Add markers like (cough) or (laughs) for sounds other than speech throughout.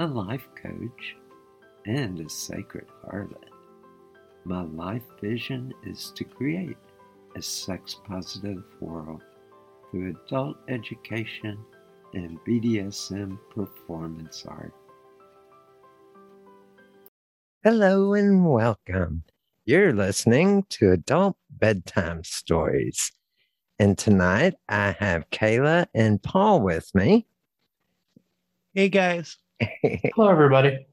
a life coach, and a sacred harlot. My life vision is to create a sex positive world through adult education and BDSM performance art. Hello and welcome. You're listening to Adult Bedtime Stories. And tonight I have Kayla and Paul with me. Hey guys. Hello, everybody.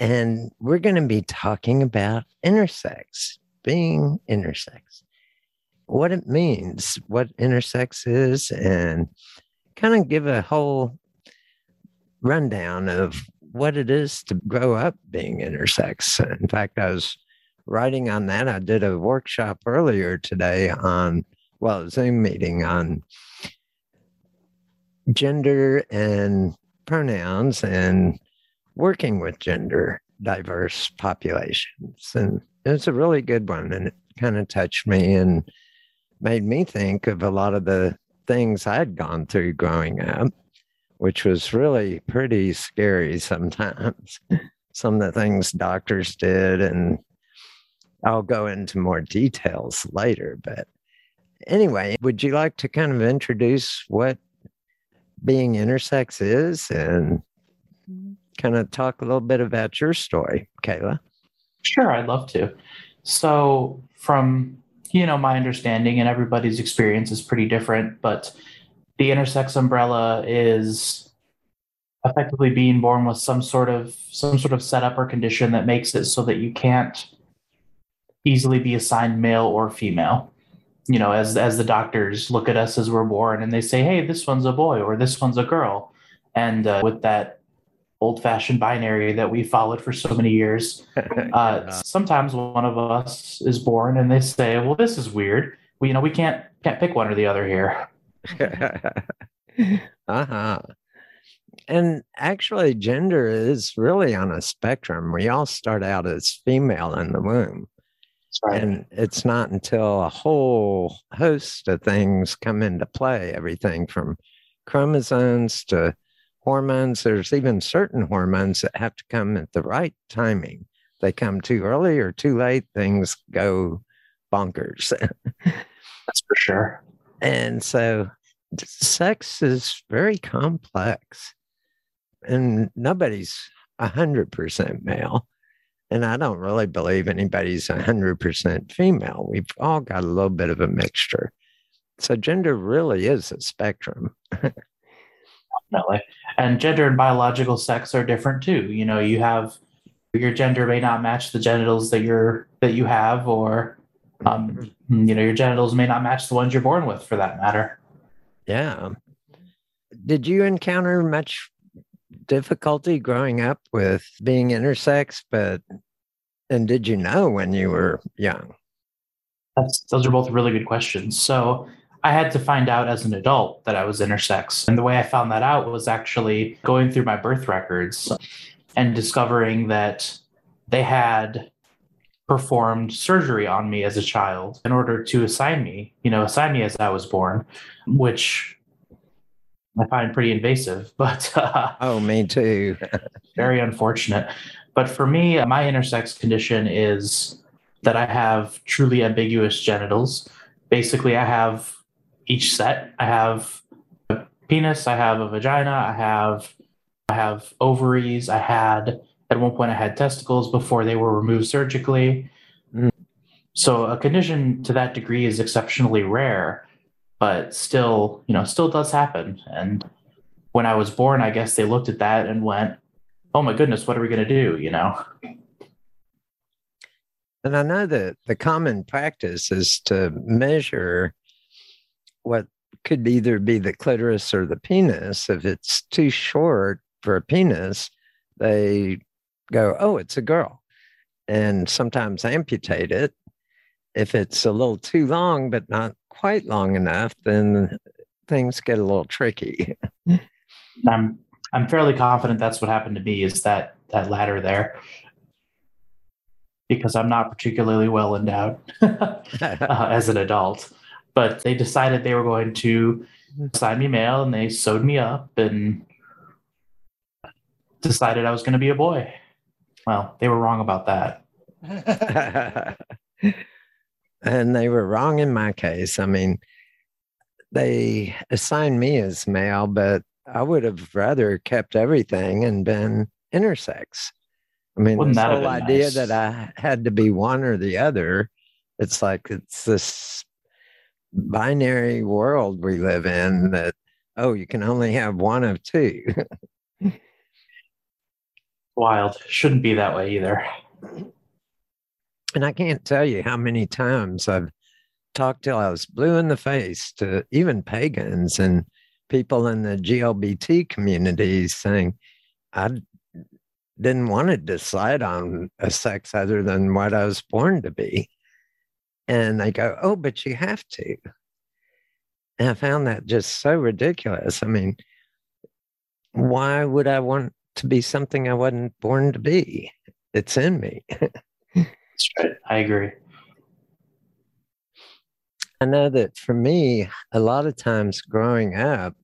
And we're going to be talking about intersex, being intersex, what it means, what intersex is, and kind of give a whole rundown of what it is to grow up being intersex. In fact, I was writing on that. I did a workshop earlier today on, well, Zoom meeting on gender and pronouns and working with gender diverse populations. And it's a really good one. And it kind of touched me and made me think of a lot of the things I'd gone through growing up, which was really pretty scary sometimes. (laughs) Some of the things doctors did, and I'll go into more details later. But anyway, would you like to kind of introduce what being intersex is and mm-hmm. kind of talk a little bit about your story, Kayla. Sure, I'd love to. So, from you know my understanding, and everybody's experience is pretty different, but the intersex umbrella is effectively being born with some sort of some sort of setup or condition that makes it so that you can't easily be assigned male or female you know, as as the doctors look at us as we're born and they say, "Hey, this one's a boy or this one's a girl," and uh, with that old-fashioned binary that we followed for so many years, (laughs) uh, sometimes one of us is born and they say, "Well, this is weird. We, you know, we can't can't pick one or the other here." (laughs) uh huh. And actually, gender is really on a spectrum. We all start out as female in the womb. Right. And it's not until a whole host of things come into play, everything from chromosomes to hormones. There's even certain hormones that have to come at the right timing. They come too early or too late, things go bonkers. (laughs) That's for sure. And so sex is very complex. And nobody's 100% male. And I don't really believe anybody's 100% female. We've all got a little bit of a mixture. So gender really is a spectrum. (laughs) Definitely. And gender and biological sex are different too. You know, you have your gender may not match the genitals that you're that you have, or um, mm-hmm. you know, your genitals may not match the ones you're born with for that matter. Yeah. Did you encounter much difficulty growing up with being intersex, but and did you know when you were young? That's, those are both really good questions. So I had to find out as an adult that I was intersex. And the way I found that out was actually going through my birth records and discovering that they had performed surgery on me as a child in order to assign me, you know, assign me as I was born, which I find pretty invasive. (laughs) But uh, oh, me too. (laughs) very unfortunate. But for me, my intersex condition is that I have truly ambiguous genitals. Basically, I have each set. I have a penis, I have a vagina, I have I have ovaries, I had at one point I had testicles before they were removed surgically. Mm. So a condition to that degree is exceptionally rare, but still, you know, still does happen. And when I was born, I guess they looked at that and went, "Oh my goodness, what are we going to do?" You know. And I know that the common practice is to measure what could either be the clitoris or the penis. If it's too short for a penis, they go, oh, it's a girl, and sometimes amputate it. If it's a little too long, but not quite long enough, then things get a little tricky. I'm I'm fairly confident that's what happened to me is that that ladder there because I'm not particularly well endowed (laughs) uh, as an adult. But they decided they were going to sign me male and they sewed me up and decided I was going to be a boy. Well, they were wrong about that. (laughs) and they were wrong in my case. I mean, they assigned me as male, but I would have rather kept everything and been intersex. I mean, Wouldn't this whole idea nice? that I had to be one or the other, it's like it's this binary world we live in that, oh, you can only have one of two. (laughs) Wild. Shouldn't be that way either. And I can't tell you how many times I've talked till I was blue in the face to even pagans and people in the GLBT community saying, I didn't want to decide on a sex other than what I was born to be. And they go, Oh, but you have to. And I found that just so ridiculous. I mean, why would I want to be something I wasn't born to be? It's in me. (laughs) That's right. I agree. I know that for me, a lot of times growing up,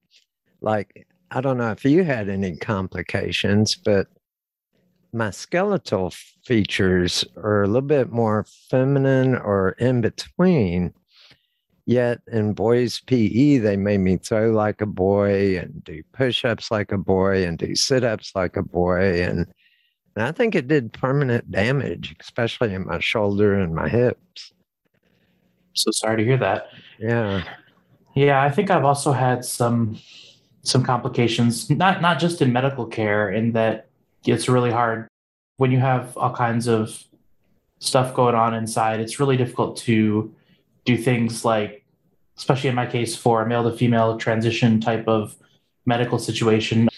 like, I don't know if you had any complications, but my skeletal features are a little bit more feminine or in between. Yet in boys' PE, they made me throw like a boy and do push ups like a boy and do sit ups like a boy. And, and I think it did permanent damage, especially in my shoulder and my hips. So sorry to hear that. Yeah. Yeah, I think I've also had some some complications, not not just in medical care, in that it's really hard when you have all kinds of stuff going on inside. It's really difficult to do things like, especially in my case, for a male to female transition type of medical situation.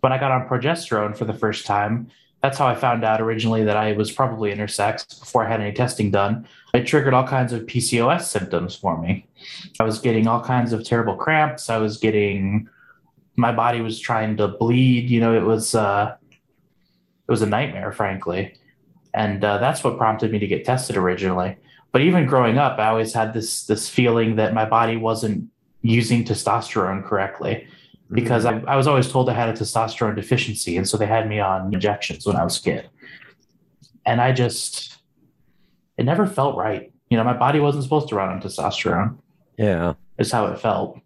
When I got on progesterone for the first time, that's how I found out originally that I was probably intersex before I had any testing done. It triggered all kinds of PCOS symptoms for me. I was getting all kinds of terrible cramps. I was getting, my body was trying to bleed. You know, it was, uh, it was a nightmare, frankly. And uh, that's what prompted me to get tested originally. But even growing up, I always had this this feeling that my body wasn't using testosterone correctly. Because Mhm. I, I was always told I had a testosterone deficiency. And so they had me on injections when I was a kid. And I just, it never felt right. You know, my body wasn't supposed to run on testosterone, yeah. is how it felt.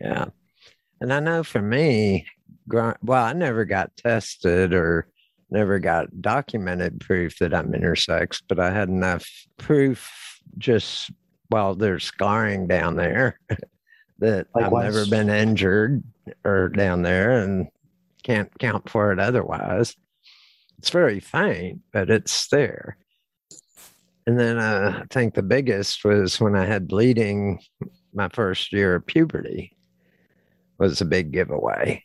Yeah. And I know for me, well, I never got tested or never got documented proof that I'm intersex, but I had enough proof just, well, there's scarring down there (laughs) that I've never been injured or down there and can't count for it otherwise. It's very faint, but it's there. And then uh, I think the biggest was when I had bleeding my first year of puberty was a big giveaway.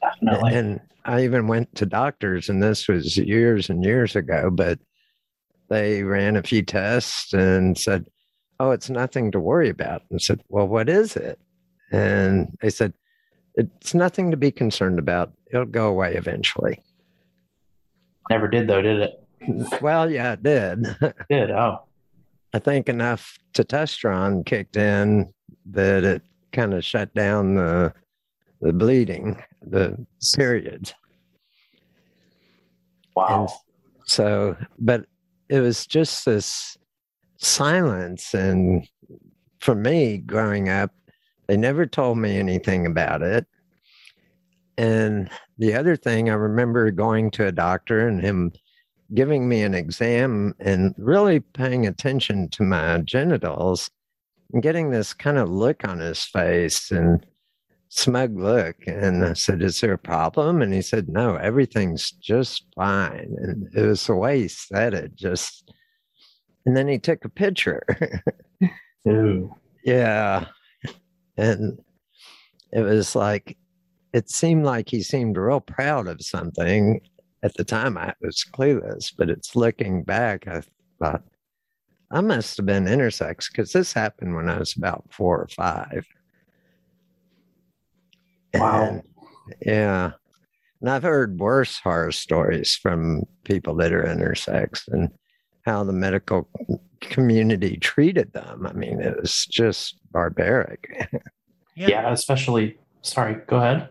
Definitely. And I even went to doctors, and this was years and years ago, but they ran a few tests and said, Oh, it's nothing to worry about. And I said, Well, what is it? And they said, It's nothing to be concerned about. It'll go away eventually. Never did, though, did it? well, yeah, it did. (laughs) Did. Oh, I think enough testosterone kicked in that it kind of shut down the the bleeding, the periods. wow. And so, but it was just this silence. And for me, growing up, they never told me anything about it. And the other thing, I remember going to a doctor and him giving me an exam and really paying attention to my genitals and getting this kind of look on his face and smug look. And I said, Is there a problem? And he said, No, everything's just fine. And it was the way he said it, just. And then he took a picture. (laughs) Ooh. yeah. And it was like, it seemed like he seemed real proud of something. At the time, I was clueless, but it's looking back, I thought, I must have been intersex because this happened when I was about four or five. Wow. And, yeah. And I've heard worse horror stories from people that are intersex and how the medical community treated them. I mean, it was just barbaric. Yeah. especially. Sorry, go ahead.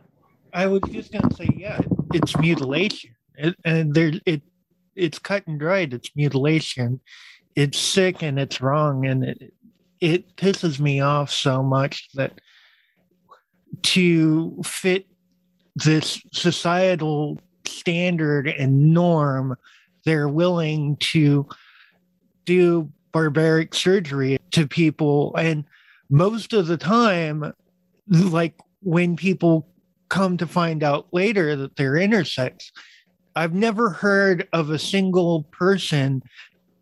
I was just gonna say, yeah, it's mutilation, it, and there it it's cut and dried. It's mutilation. It's sick and it's wrong, and it it pisses me off so much that to fit this societal standard and norm, they're willing to do barbaric surgery to people, and most of the time, like when people come to find out later that they're intersex. I've never heard of a single person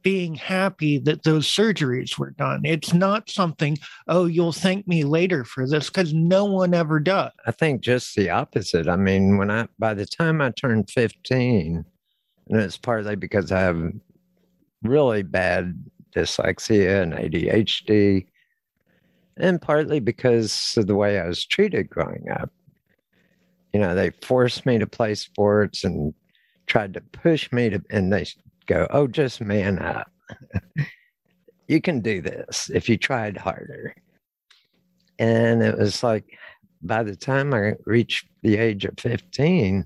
being happy that those surgeries were done. It's not something, oh, you'll thank me later for this, because no one ever does. I think just the opposite. I mean, when I, by the time I turned 15, and it's partly because I have really bad dyslexia and ADHD, and partly because of the way I was treated growing up. You know, they forced me to play sports and tried to push me to, and they go, oh, just man up. (laughs) you can do this if you tried harder. And it was like, by the time I reached the age of 15,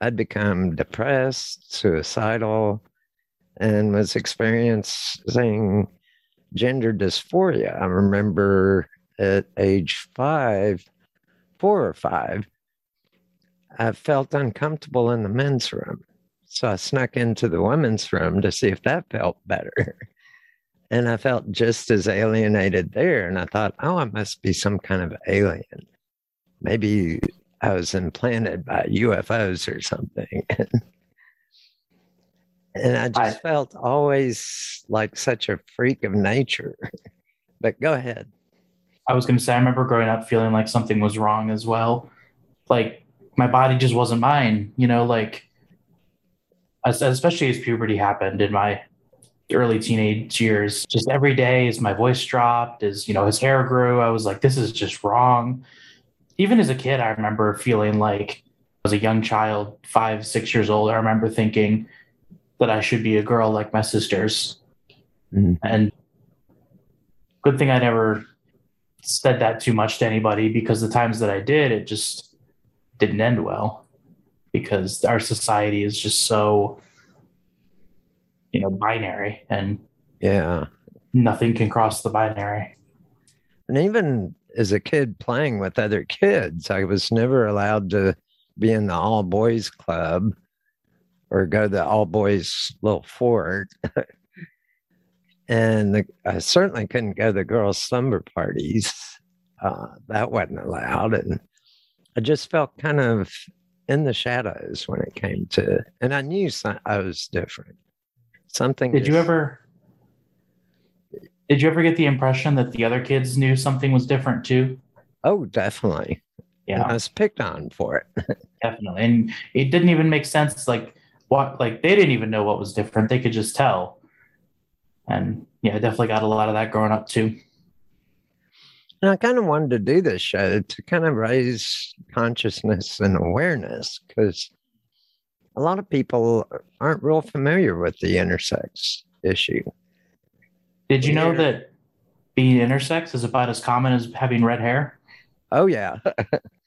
I'd become depressed, suicidal, and was experiencing gender dysphoria. I remember at age five, four or five, I felt uncomfortable in the men's room. So I snuck into the women's room to see if that felt better. (laughs) And I felt just as alienated there. And I thought, oh, I must be some kind of alien. Maybe I was implanted by UFOs or something. (laughs) and I just I- felt always like such a freak of nature. (laughs) But go ahead. I was going to say, I remember growing up feeling like something was wrong as well. Like my body just wasn't mine, you know, like, especially as puberty happened in my early teenage years, just every day as my voice dropped, as, you know, his hair grew, I was like, this is just wrong. Even as a kid, I remember feeling like as a young child, five, six years old, I remember thinking that I should be a girl like my sisters. Mhm. And good thing I never said that too much to anybody because the times that I did, it just didn't end well because our society is just so, you know, binary and Yeah. nothing can cross the binary. And even as a kid playing with other kids, I was never allowed to be in the all boys club or go to the all boys little fort. and the, I certainly couldn't go to the girls' slumber parties. Uh, that wasn't allowed. And I just felt kind of in the shadows when it came to, and I knew some, I was different. Something. Did you ever did you ever get the impression that the other kids knew something was different too? Oh, definitely. And I was picked on for it. (laughs) definitely. And it didn't even make sense. Like what like they didn't even know what was different. They could just tell. And yeah, I definitely got a lot of that growing up too. And I kind of wanted to do this show to kind of raise consciousness and awareness because a lot of people aren't real familiar with the intersex issue. Did you know that being intersex is about as common as having red hair? Oh, yeah. (laughs)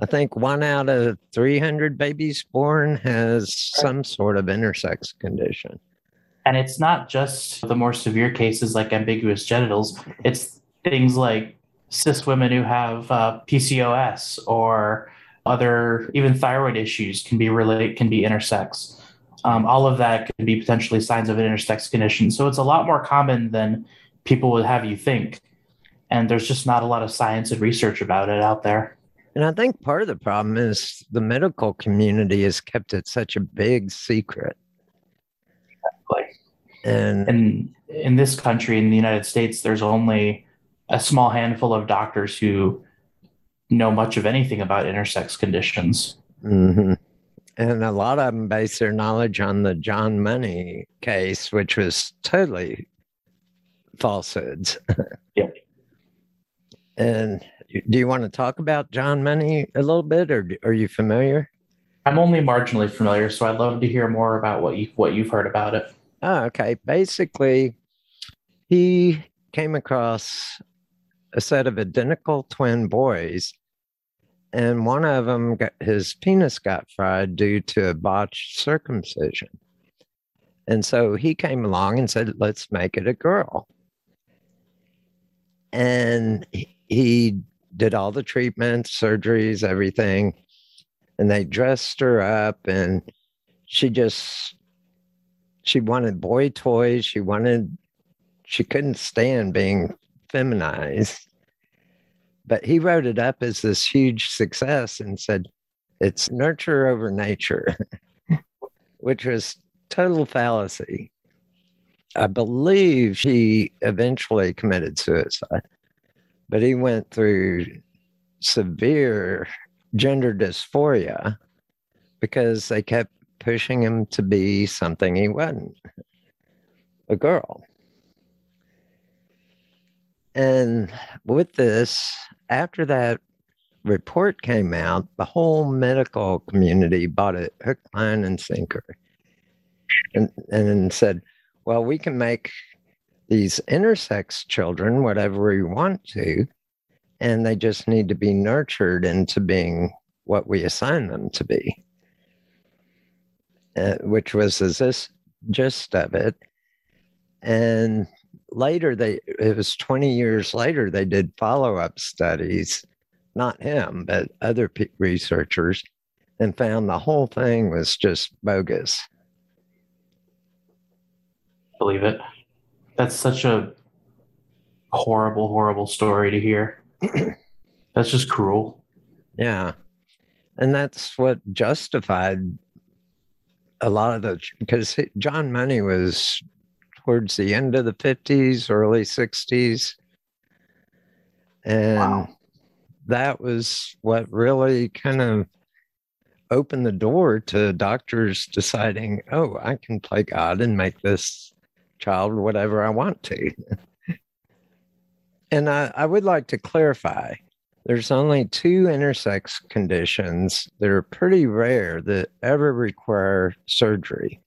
I think one out of 300 babies born has some sort of intersex condition. And it's not just the more severe cases like ambiguous genitals, it's things like cis women who have uh, PCOS or other even thyroid issues can be relate can be intersex. Um, all of that can be potentially signs of an intersex condition. So it's a lot more common than people would have you think. And there's just not a lot of science and research about it out there. And I think part of the problem is the medical community has kept it such a big secret. Like And in in this country in the United States, there's only a small handful of doctors who know much of anything about intersex conditions. hmm And a lot of them base their knowledge on the John Money case, which was totally falsehoods. Yeah. (laughs) And do you want to talk about John Money a little bit, or are you familiar? I'm only marginally familiar, so I'd love to hear more about what you what you've heard about it. Oh, okay. Basically, he came across a set of identical twin boys, and one of them, got, his penis got fried due to a botched circumcision. And so he came along and said, let's make it a girl. And he- he did all the treatments, surgeries, everything. And they dressed her up, and she just she wanted boy toys. She wanted, she couldn't stand being feminized. But he wrote it up as this huge success and said, it's nurture over nature, (laughs) which was total fallacy. I believe she eventually committed suicide, but he went through severe gender dysphoria because they kept pushing him to be something he wasn't a girl. And with this, after that report came out, the whole medical community bought it hook, line, and sinker and, and said, well, we can make these intersex children whatever we want to, and they just need to be nurtured into being what we assign them to be uh, which was the this gist of it. And later, they it was 20 years later, they did follow up studies, not him, but other researchers, and found the whole thing was just bogus. Believe it. That's such a horrible, horrible story to hear. (clears throat) That's just cruel. Yeah. And that's what justified a lot of the, because John Money was towards the end of the 50s, early 60s. And Wow. that was what really kind of opened the door to doctors deciding, oh, I can play God and make this child whatever I want to. (laughs) and I, I would like to clarify there's only two intersex conditions that are pretty rare that ever require surgery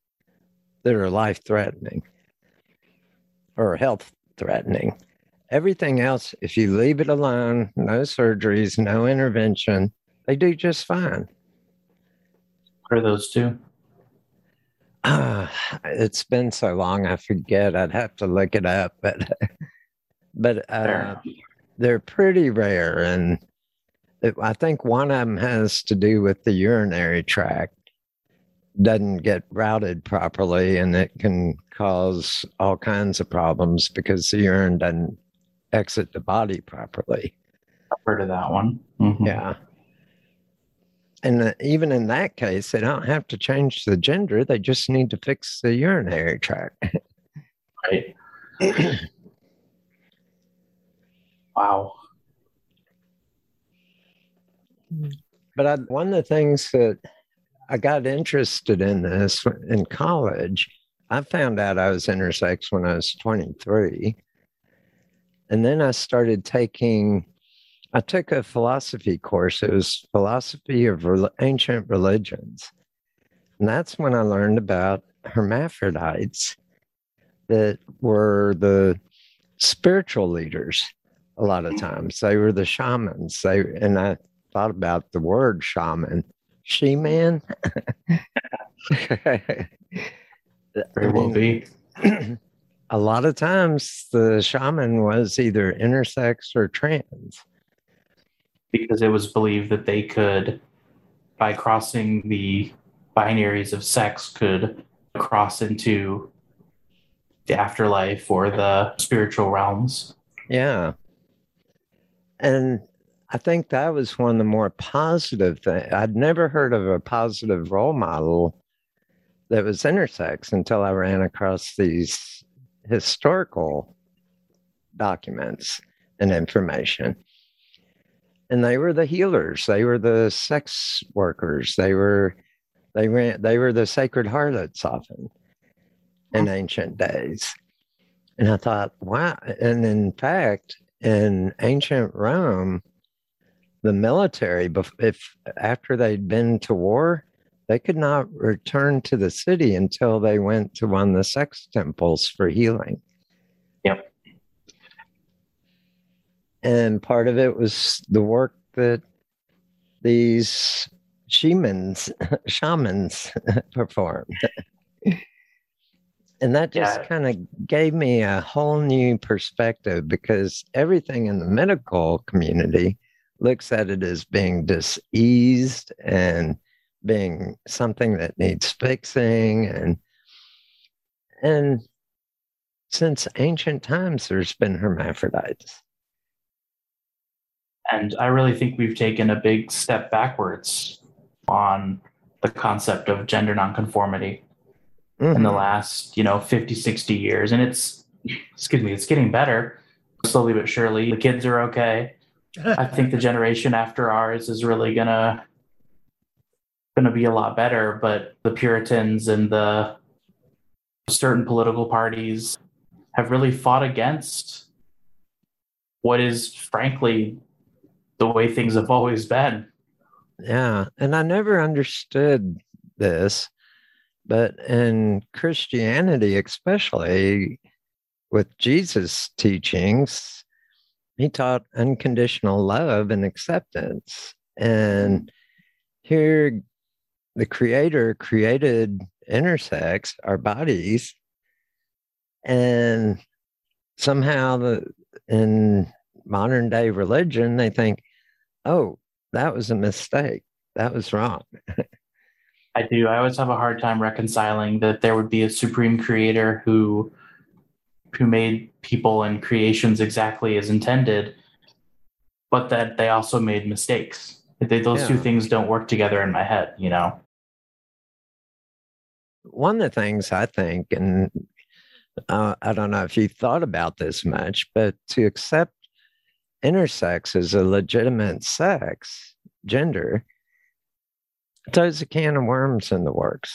that are life threatening or health threatening. everything else, if you leave it alone, no surgeries, no intervention, they do just fine. What are those two? Uh, it's been so long, I forget. I'd have to look it up, but (laughs) but uh, they're pretty rare, and it, I think one of them has to do with the urinary tract doesn't get routed properly, and it can cause all kinds of problems because the urine doesn't exit the body properly. I've heard of that one. Mm-hmm. Yeah. And uh, even in that case, they don't have to change the gender. They just need to fix the urinary tract. right. wow. But I, one of the things that I got interested in this in college, I found out I was intersex when I was 23. And then I started taking, I took a philosophy course. It was philosophy of ancient religions. And that's when I learned about hermaphrodites that were the spiritual leaders a lot of mm-hmm. times. They were the shamans. They and I thought about the word shaman. She man. (laughs) Very well be. (clears throat) a lot of times the shaman was either intersex or trans. Because it was believed that they could, by crossing the binaries of sex, could cross into the afterlife or the spiritual realms. Yeah. And I think that was one of the more positive things. I'd never heard of a positive role model that was intersex until I ran across these historical documents and information. And they were the healers. They were the sex workers. They were they ran they were the sacred harlots often in ancient days. And I thought, wow. And in fact, in ancient Rome, the military, if after they'd been to war, they could not return to the city until they went to one of the sex temples for healing. And part of it was the work that these shamans (laughs) shamans (laughs) performed. and that just yeah. kind of gave me a whole new perspective because everything in the medical community looks at it as being diseased and being something that needs fixing and and since ancient times there's been hermaphrodites and i really think we've taken a big step backwards on the concept of gender nonconformity mm-hmm. in the mm-hmm. last you know 50 60 years and it's excuse me it's getting better slowly but surely the kids are okay i (laughs) think the generation after ours is really gonna going to be a lot better, but the Puritans and the certain political parties have really fought against what is, frankly, the way things have always been. Yeah. And I never understood this, but in Christianity, especially with Jesus' teachings, he taught unconditional love and acceptance. And here the creator created intersex, our bodies, and somehow the in modern day religion they think, oh, that was a mistake. That was wrong. (laughs) I do. I always have a hard time reconciling that there would be a supreme creator who who made people and creations exactly as intended, but that they also made mistakes. They, those yeah. two things don't work together in my head, you know one of the things I think, and uh, I don't know if you thought about this much, but to accept intersex is a legitimate sex, gender, throws a can of worms in the works.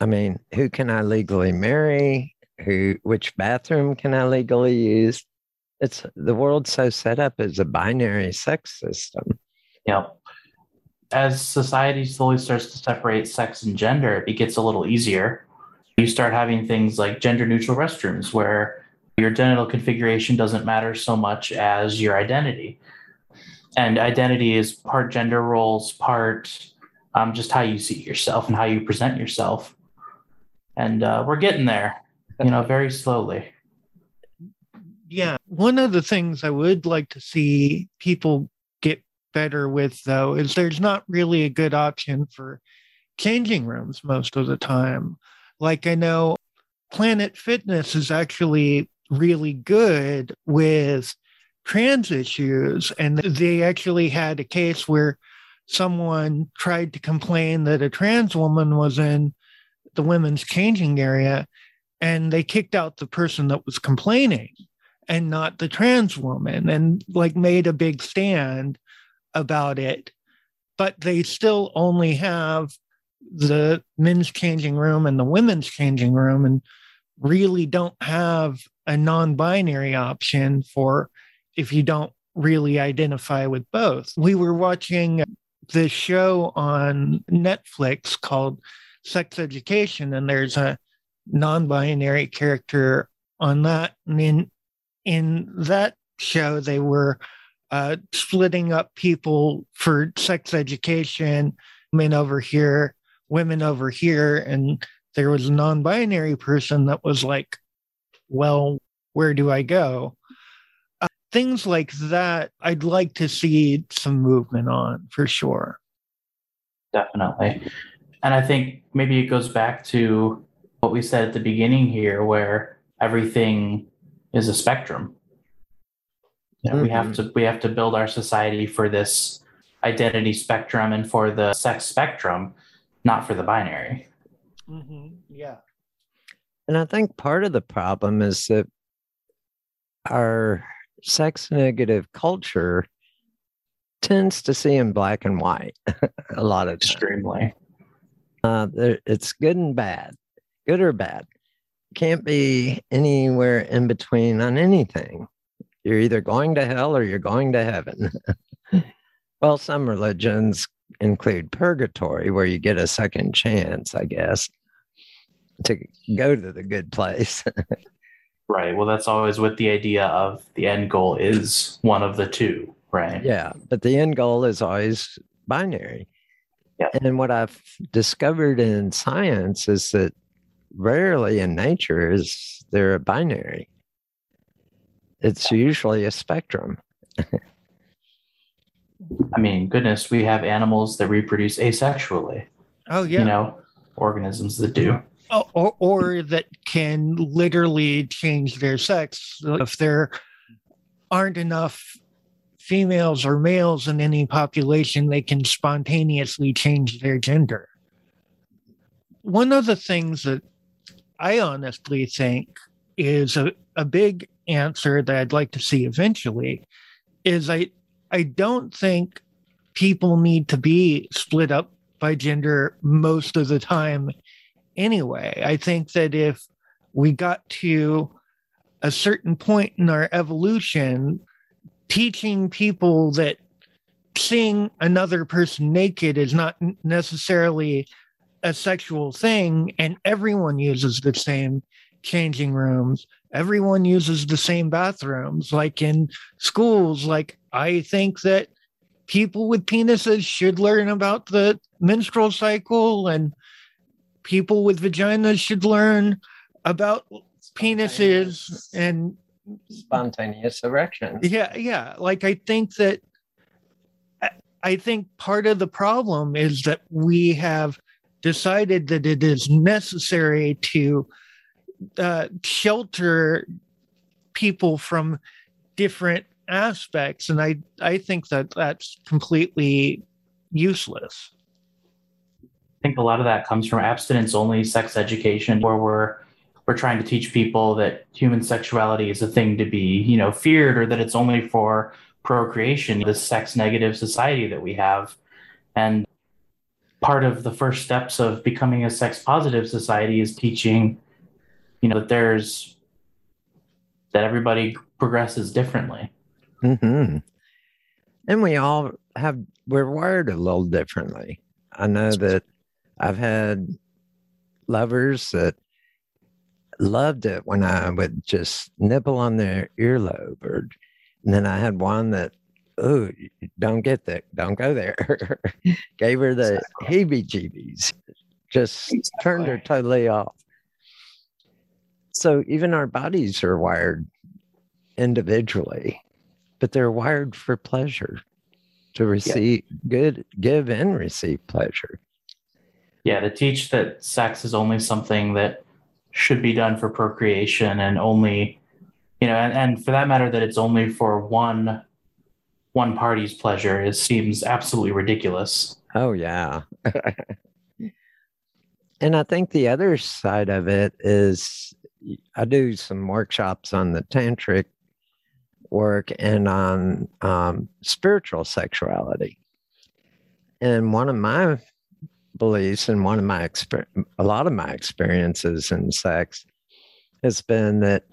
I mean, who can I legally marry? Who, which bathroom can I legally use? It's the world's so set up as a binary sex system. Yeah as society slowly starts to separate sex and gender, it gets a little easier. You start having things like gender neutral restrooms where your genital configuration doesn't matter so much as your identity. And identity is part gender roles, part um, just how you see yourself and how you present yourself. And uh, we're getting there, you know, very slowly. Yeah. One of the things I would like to see people get better with, though, is there's not really a good option for changing rooms most of the time. Like I know Planet Fitness is actually really good with trans issues. And they actually had a case where someone tried to complain that a trans woman was in the women's changing area and they kicked out the person that was complaining and not the trans woman and like made a big stand about it but they still only have the men's changing room and the women's changing room and really don't have a non-binary option for if you don't really identify with both. We were watching this show on netflix called sex education and there's a non-binary character on that. And in in that show they were uh, splitting up people for sex education men over here women over here and there was a non-binary person that was like well where do i go uh, things like that i'd like to see some movement on for sure definitely and I think maybe it goes back to what we said at the beginning here, where everything is a spectrum. You know, mm-hmm. We have mm-hmm. to we have to build our society for this identity spectrum and for the sex spectrum, not for the binary. Mm-hmm. Yeah. And I think part of the problem is that our sex negative culture tends to see in black and white (laughs) a lot of times. Extremely. Uh, it's good and bad, good or bad. Can't be anywhere in between on anything. You're either going to hell or you're going to heaven. (laughs) well, some religions include purgatory, where you get a second chance, I guess, to go to the good place. (laughs) right. Well, that's always what the idea of the end goal is one of the two, right? Yeah. But the end goal is always binary. Yeah. And what I've discovered in science is that rarely in nature is there a binary. It's usually a spectrum. (laughs) I mean, goodness, we have animals that reproduce asexually. Oh yeah. You know, organisms that do. Oh, or, or that can literally change their sex if there aren't enough females or males in any population, they can spontaneously change their gender. One of the things that I honestly think is a, a big answer that I'd like to see eventually is I I don't think people need to be split up by gender most of the time anyway. I think that if we got to a certain point in our evolution teaching people that seeing another person naked is not necessarily a sexual thing and everyone uses the same changing rooms everyone uses the same bathrooms like in schools like i think that people with penises should learn about the menstrual cycle and people with vaginas should learn about penises and spontaneous erection. Yeah, yeah. Like I think that I think part of the problem is that we have decided that it is necessary to uh, shelter people from different aspects, and I I think that that's completely useless. I think a lot of that comes from abstinence only sex education, where we're we're trying to teach people that human sexuality is a thing to be, you know, feared or that it's only for procreation, this sex negative society that we have. And part of the first steps of becoming a sex positive society is teaching, you know, that there's that everybody progresses differently. Mm-hmm. And we all have, we're wired a little differently. I know that I've had lovers that loved it when I would just nibble on their earlobe, or and then I had one that, oh, don't get that, don't go there. (laughs) Gave her the heebie-jeebies, just turned her totally off. So even our bodies are wired individually, but they're wired for pleasure to receive yeah. good, give and receive pleasure. Yeah, to teach that sex is only something that should be done for procreation and only, you know, and, and for that matter, that it's only for one one party's pleasure it seems absolutely ridiculous. Oh yeah. (laughs) and I think the other side of it is I do some workshops on the tantric work and on um, spiritual sexuality. And one of my beliefs and one of my exper- a lot of my experiences in sex has been that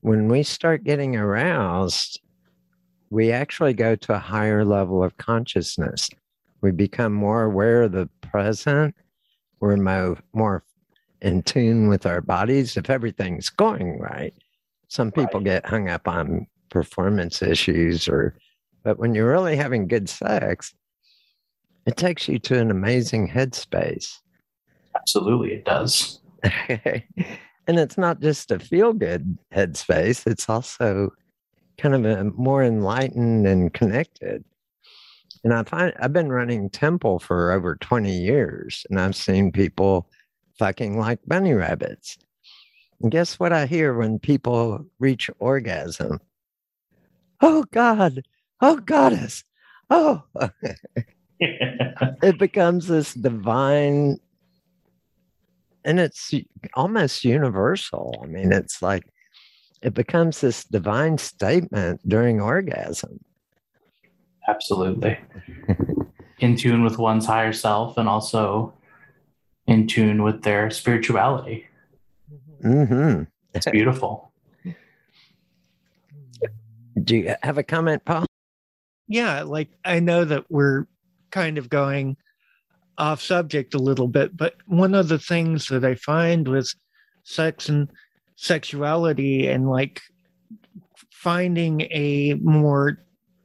when we start getting aroused, we actually go to a higher level of consciousness. We become more aware of the present. We're more, more in tune with our bodies if everything's going right. Some people right. get hung up on performance issues or but when you're really having good sex, it takes you to an amazing headspace. Absolutely, it does. (laughs) and it's not just a feel good headspace, it's also kind of a more enlightened and connected. And I find I've been running temple for over 20 years and I've seen people fucking like bunny rabbits. And guess what I hear when people reach orgasm? Oh God, oh Goddess, oh. (laughs) it becomes this divine, and it's almost universal. I mean, it's like it becomes this divine statement during orgasm. Absolutely. in tune with one's higher self and also in tune with their spirituality. Mm-hmm. It's beautiful. Do you have a comment, Paul? Yeah, like I know that we're kind of going off subject a little bit, but one of the things that I find with sex and sexuality and like finding a more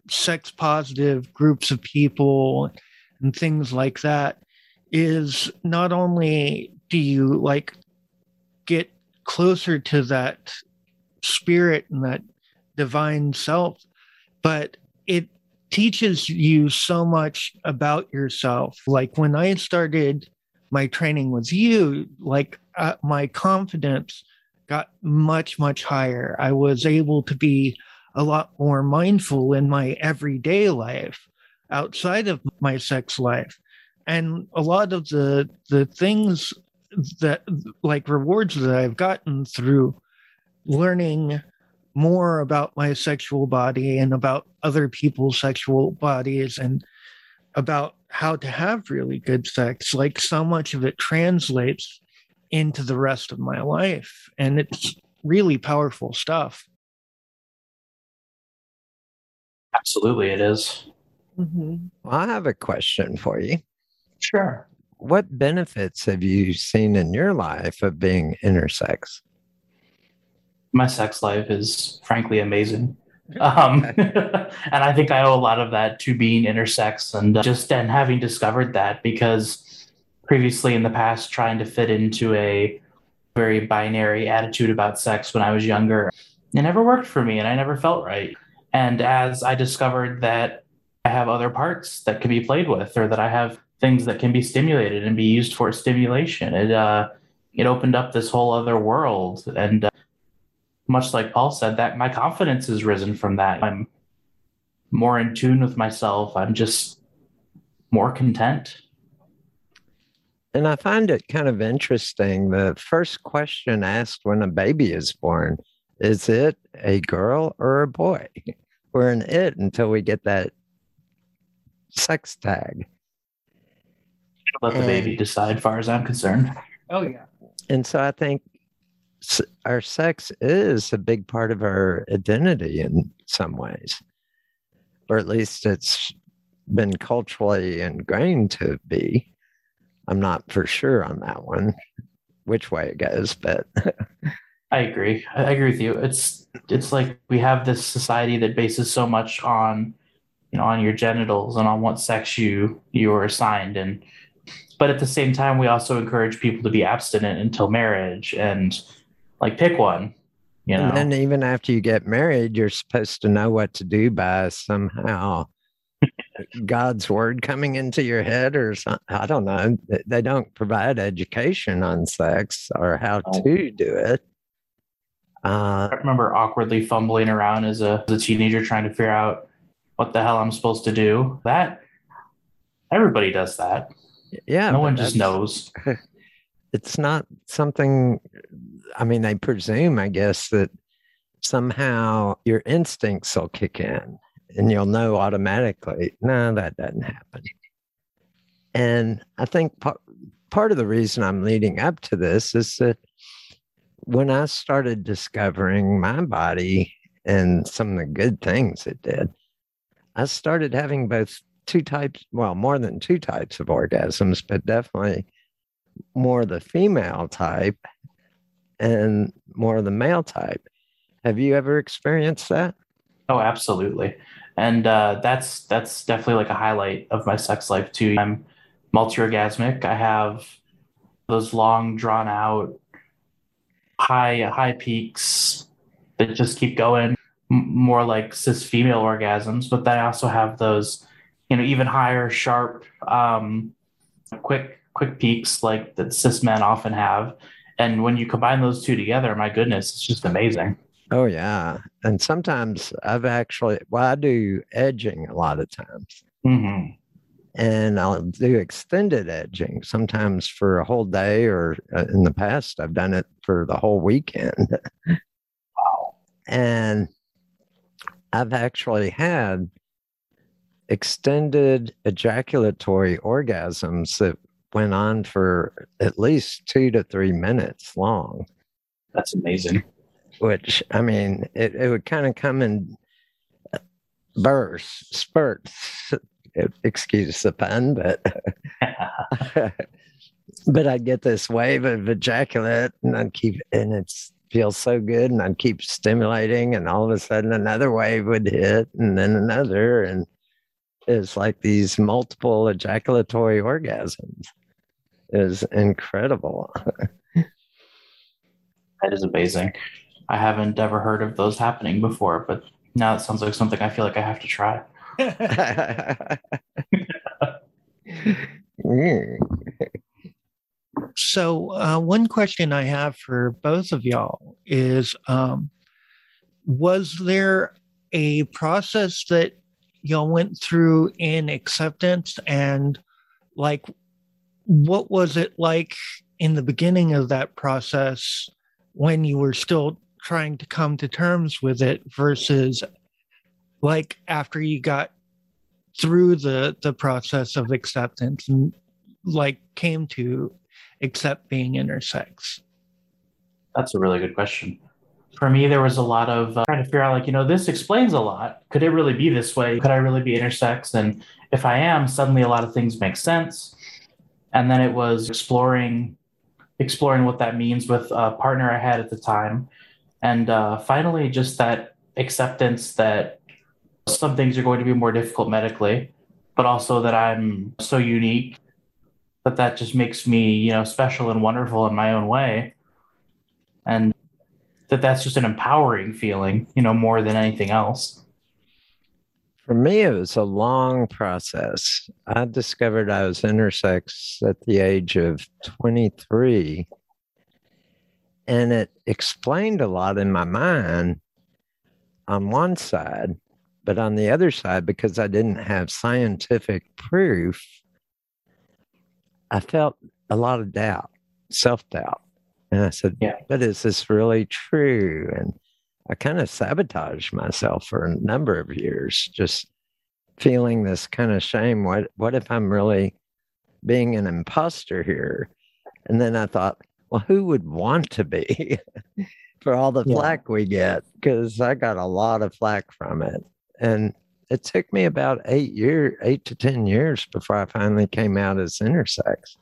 sex positive groups of people and things like that is not only do you like get closer to that spirit and that divine self, but it teaches you so much about yourself. Like when I started my training with you, like uh, my confidence got much, much higher. I was able to be a lot more mindful in my everyday life outside of my sex life and a lot of the the things that like rewards that I've gotten through learning more about my sexual body and about other people's sexual bodies and about how to have really good sex like so much of it translates into the rest of my life and it's really powerful stuff absolutely it is. Mm-hmm. well, i have a question for you Sure. What benefits have you seen in your life of being intersex? My sex life is frankly amazing. Um, (laughs) and I think I owe a lot of that to being intersex and just and having discovered that because previously in the past, trying to fit into a very binary attitude about sex when I was younger, it never worked for me and I never felt right. And as I discovered that I have other parts that can be played with or that I have things that can be stimulated and be used for stimulation. It uh, it opened up this whole other world, and uh, much like Paul said, that my confidence has risen from that. I'm more in tune with myself. I'm just more content. And I find it kind of interesting. The first question asked when a baby is born is it a girl or a boy? (laughs) We're an it until we get that sex tag. Let the baby decide, far as I'm concerned. Oh yeah. And so I think our sex is a big part of our identity in some ways, or at least it's been culturally ingrained to be. I'm not for sure on that one, which way it goes, but (laughs) I agree. I agree with you. It's it's like we have this society that bases so much on you know on your genitals and on what sex you you are assigned and but at the same time we also encourage people to be abstinent until marriage and like pick one you know and then even after you get married you're supposed to know what to do by somehow (laughs) god's word coming into your head or something i don't know they don't provide education on sex or how to do it uh, I remember awkwardly fumbling around as a, as a teenager trying to figure out what the hell I'm supposed to do. That everybody does that. Yeah. No one just knows. (laughs) It's not something, I mean, they presume, I guess, that somehow your instincts will kick in and you'll know automatically, no, that doesn't happen. And I think part, part of the reason I'm leading up to this is that when I started discovering my body and some of the good things it did, I started having both two types, well, more than two types of orgasms, but definitely more the female type and more of the male type. Have you ever experienced that? Oh, absolutely. And uh, that's that's definitely like a highlight of my sex life too. I'm multi-orgasmic. I have those long, drawn out high high peaks that just keep going more like cis female orgasms but then i also have those you know even higher sharp um quick quick peaks like that cis men often have and when you combine those two together my goodness it's just amazing oh yeah and sometimes i've actually well i do edging a lot of times mm-hmm and I'll do extended edging sometimes for a whole day, or uh, in the past, I've done it for the whole weekend. (laughs) wow. And I've actually had extended ejaculatory orgasms that went on for at least two to three minutes long. That's amazing. Which, I mean, it, it would kind of come in bursts, spurts excuse the pun, but (laughs) but I'd get this wave of ejaculate and I'd keep and it feels so good and I'd keep stimulating and all of a sudden another wave would hit and then another and it's like these multiple ejaculatory orgasms is incredible. (laughs) that is amazing. I haven't ever heard of those happening before, but now it sounds like something I feel like I have to try. (laughs) (laughs) so, uh, one question I have for both of y'all is um, Was there a process that y'all went through in acceptance? And, like, what was it like in the beginning of that process when you were still trying to come to terms with it versus like after you got through the the process of acceptance and like came to accept being intersex that's a really good question for me there was a lot of uh, trying to figure out like you know this explains a lot. Could it really be this way? Could i really be intersex? And if i am suddenly a lot of things make sense. And then it was exploring exploring what that means with a partner i had at the time. And uh, finally just that acceptance that some things are going to be more difficult medically, but also that I'm so unique that that just makes me, you know, special and wonderful in my own way. And that that's just an empowering feeling, you know, more than anything else. For me, it was a long process. I discovered I was intersex at the age of 23. And it explained a lot in my mind on one side. But on the other side, because I didn't have scientific proof, I felt a lot of doubt, self doubt. And I said, yeah. but is this really true? And I kind of sabotaged myself for a number of years, just feeling this kind of shame. What, what if I'm really being an imposter here? And then I thought, well, who would want to be (laughs) for all the yeah. flack we get? Because I got a lot of flack from it. And it took me about eight years, eight to 10 years before I finally came out as intersex.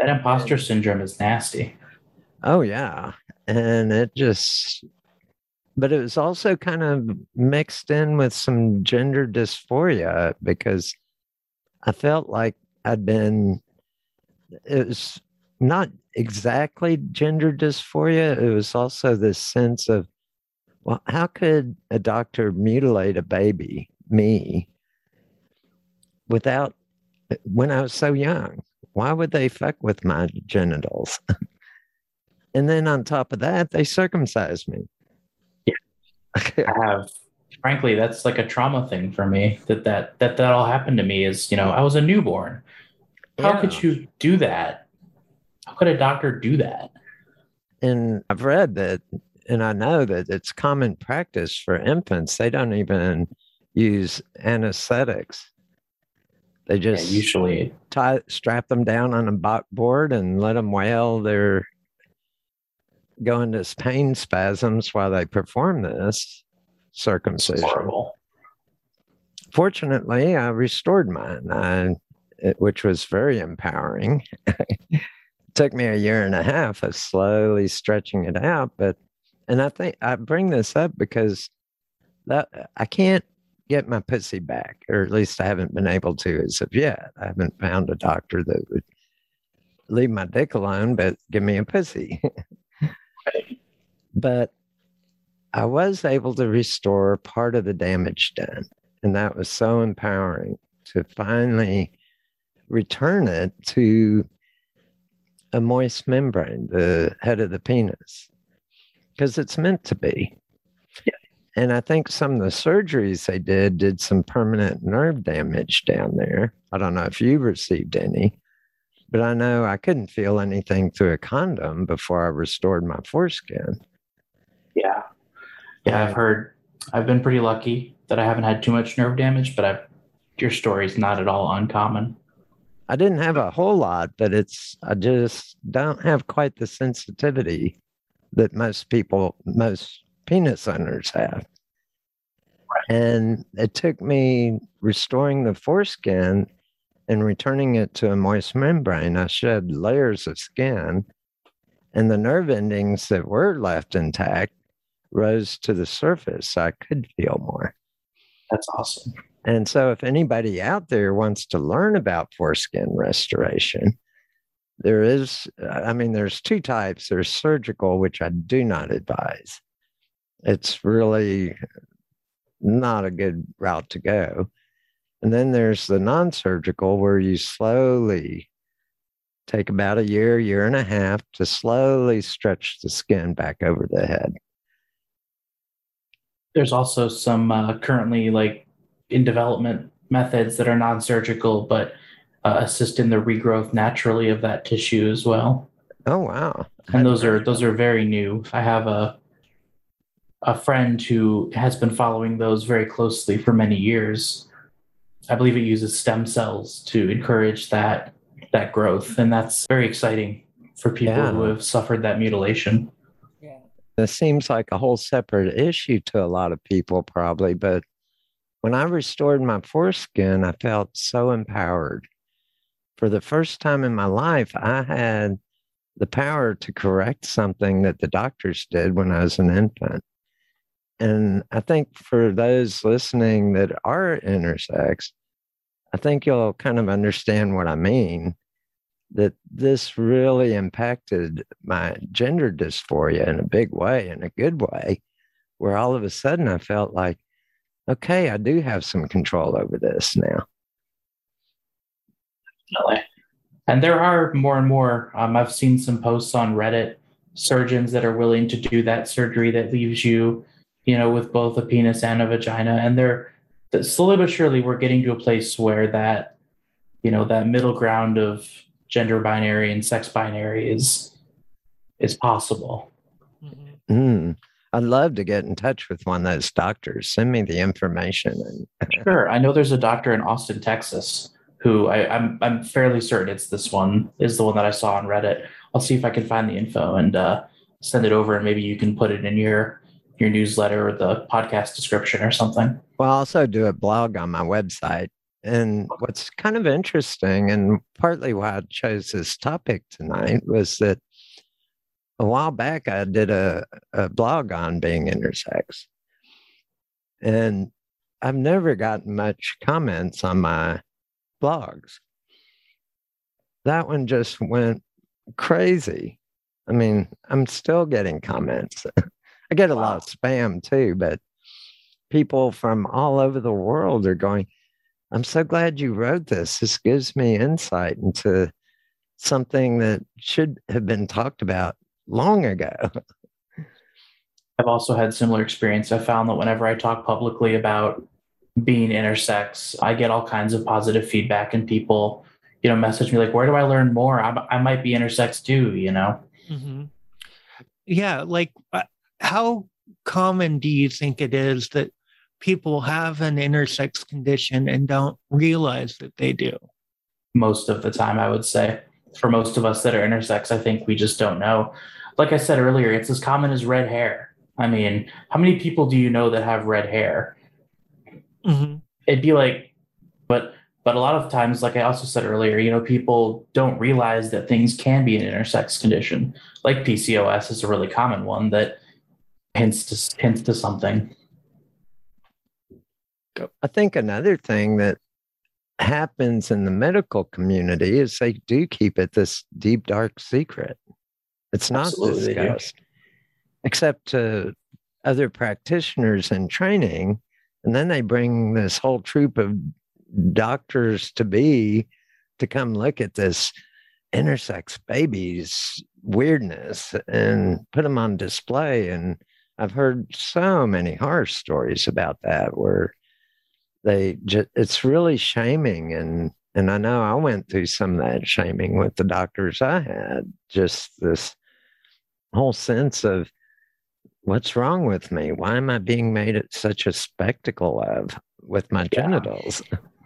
That imposter syndrome is nasty. Oh, yeah. And it just, but it was also kind of mixed in with some gender dysphoria because I felt like I'd been, it was not exactly gender dysphoria. It was also this sense of, well, how could a doctor mutilate a baby, me, without, when I was so young? Why would they fuck with my genitals? (laughs) and then on top of that, they circumcised me. Yeah. I have frankly that's like a trauma thing for me that that that that all happened to me is you know i was a newborn how Yeah. could you do that how could a doctor do that And I've read that, and I know that it's common practice for infants. They don't even use anesthetics. They yeah, just usually tie, strap them down on a board and let them wail. They're going to pain spasms while they perform this circumcision. horrible Fortunately, I restored mine, I, it- which was very empowering. it (laughs) took me a year and a half of slowly stretching it out, but and I think I bring this up because that I can't get my pussy back, or at least I haven't been able to as of yet. I haven't found a doctor that would leave my dick alone, but give me a pussy. (laughs) but I was able to restore part of the damage done. And that was so empowering to finally return it to a moist membrane, the head of the penis, because it's meant to be. And I think some of the surgeries they did did some permanent nerve damage down there. I don't know if you received any, but I know I couldn't feel anything through a condom before I restored my foreskin. yeah yeah i've heard i've been pretty lucky that i haven't had too much nerve damage but i've your story's not at all uncommon I didn't have a whole lot, but it's I just don't have quite the sensitivity that most people, most penis owners have. And it took me restoring the foreskin and returning it to a moist membrane. I shed layers of skin, and the nerve endings that were left intact rose to the surface. So I could feel more. that's awesome And so, if anybody out there wants to learn about foreskin restoration, there is, I mean, there's two types. There's surgical, which I do not advise. It's really not a good route to go. And then there's the non surgical, where you slowly take about a year, year and a half to slowly stretch the skin back over the head. there's also some uh, currently like in development methods that are non-surgical but uh, assist in the regrowth naturally of that tissue as well Oh, wow. and those are those are very new i have a a friend who has been following those very closely for many years i believe it uses stem cells to encourage that that growth and that's very exciting for people Yeah. who have suffered that mutilation Yeah, This seems like a whole separate issue to a lot of people, probably. But when I restored my foreskin, I felt so empowered. For the first time in my life, I had the power to correct something that the doctors did when I was an infant. And I think for those listening that are intersex, I think you'll kind of understand what I mean that this really impacted my gender dysphoria in a big way, in a good way, where all of a sudden I felt like, okay, I do have some control over this now. Definitely. And there are more and more. Um, I've seen some posts on Reddit, surgeons that are willing to do that surgery that leaves you, you know, with both a penis and a vagina. And they're slowly but surely we're getting to a place where that, you know, that middle ground of gender binary and sex binary is is possible. Mm. I'd love to get in touch with one of those doctors. Send me the information. And (laughs) Sure. I know there's a doctor in Austin, Texas, who I, I'm I'm fairly certain it's this one is the one that I saw on Reddit. I'll see if I can find the info and uh, send it over, and maybe you can put it in your your newsletter or the podcast description or something. well, I also do a blog on my website. And what's kind of interesting, and partly why I chose this topic tonight, was that a while back, I did a, a blog on being intersex. And I've never gotten much comments on my blogs. That one just went crazy. I mean, I'm still getting comments. (laughs) I get a wow. lot of spam too, but people from all over the world are going, I'm so glad you wrote this. This gives me insight into something that should have been talked about long ago. I've also had similar experience. I found that whenever I talk publicly about being intersex, I get all kinds of positive feedback and people, you know, message me like, where do I learn more? I, I might be intersex too, you know? Mm-hmm. Yeah. Like, uh, how common do you think it is that people have an intersex condition and don't realize that they do? Most of the time, I would say. For most of us that are intersex, I think we just don't know. Like I said earlier, it's as common as red hair. I mean, how many people do you know that have red hair? Mm-hmm. It'd be like, but but a lot of times, like I also said earlier, you know, people don't realize that things can be an intersex condition. Like PCOS is a really common one that hints to hints to something. I think another thing that happens in the medical community is they do keep it this deep dark secret. It's not Absolutely, discussed, yeah. except to other practitioners in training, and then they bring this whole troop of doctors to be to come look at this intersex babies weirdness and put them on display and i've heard so many horror stories about that where they just it's really shaming and and I know I went through some of that shaming with the doctors I had just this whole sense of what's wrong with me? Why am I being made such a spectacle of with my yeah. genitals?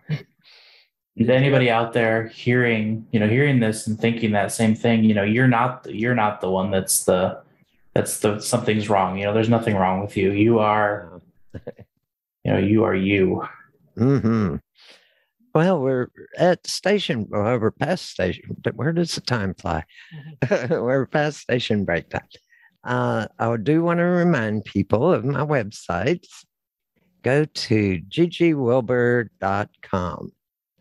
(laughs) Is anybody out there hearing you know hearing this and thinking that same thing? You know you're not you're not the one that's the that's the something's wrong you know there's nothing wrong with you you are you know you are you Hmm. Well, we're at station. We're past station. Where does the time fly? (laughs) We're past station break time. Uh, I do want to remind people of my websites. Go to ggwilbur.com.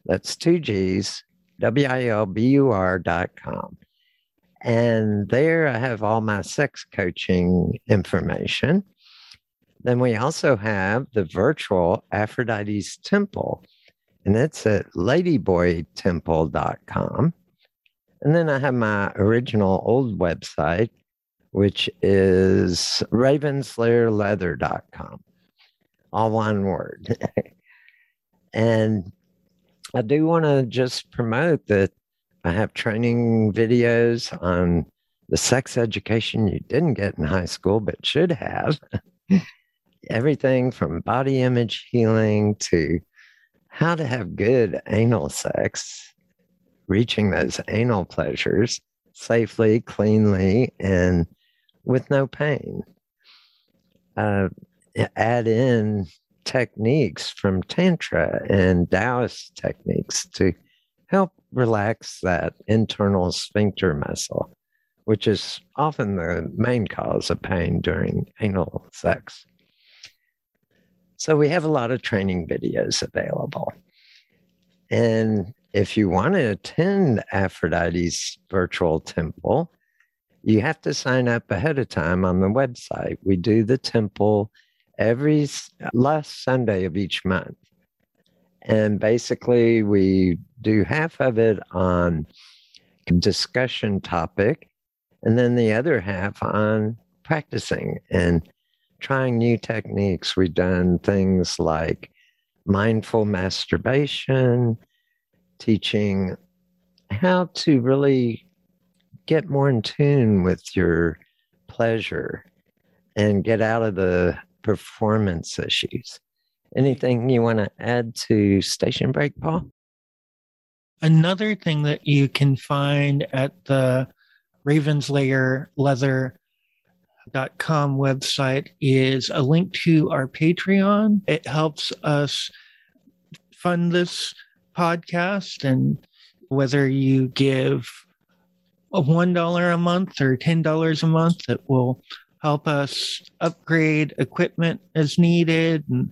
That's two G's, W I L B U R.com. And there I have all my sex coaching information. Then we also have the virtual Aphrodite's Temple, and it's at ladyboytemple.com. And then I have my original old website, which is ravenslayerleather.com, all one word. (laughs) and I do want to just promote that I have training videos on the sex education you didn't get in high school but should have. (laughs) everything from body image healing to how to have good anal sex, reaching those anal pleasures safely, cleanly, and with no pain. Uh, add in techniques from Tantra and Taoist techniques to help relax that internal sphincter muscle, which is often the main cause of pain during anal sex. So we have a lot of training videos available. And if you want to attend Aphrodite's virtual temple, you have to sign up ahead of time on the website. We do the temple every last Sunday of each month. And basically, we do half of it on discussion topic, and then the other half on practicing. And trying new techniques. We've done things like mindful masturbation, teaching how to really get more in tune with your pleasure and get out of the performance issues. Anything you want to add to Station Break, Paul? Another thing that you can find at the Ravenslayer Leather com website is a link to our Patreon. It helps us fund this podcast. And whether you give a $1 a month or $10 a month it will help us upgrade equipment as needed and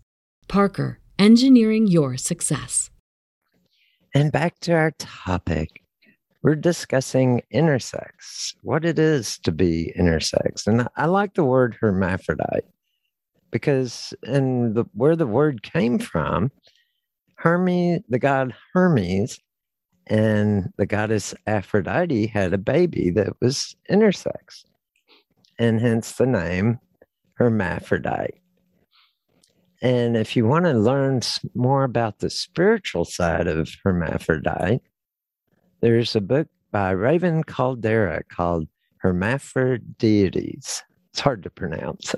Parker, engineering your success. And back to our topic. We're discussing intersex, what it is to be intersex. And I like the word hermaphrodite because, and the, where the word came from, Hermes, the god Hermes, and the goddess Aphrodite had a baby that was intersex, and hence the name hermaphrodite. And if you want to learn more about the spiritual side of hermaphrodite, there's a book by Raven Kaldera called Hermaphrodeities. It's hard to pronounce.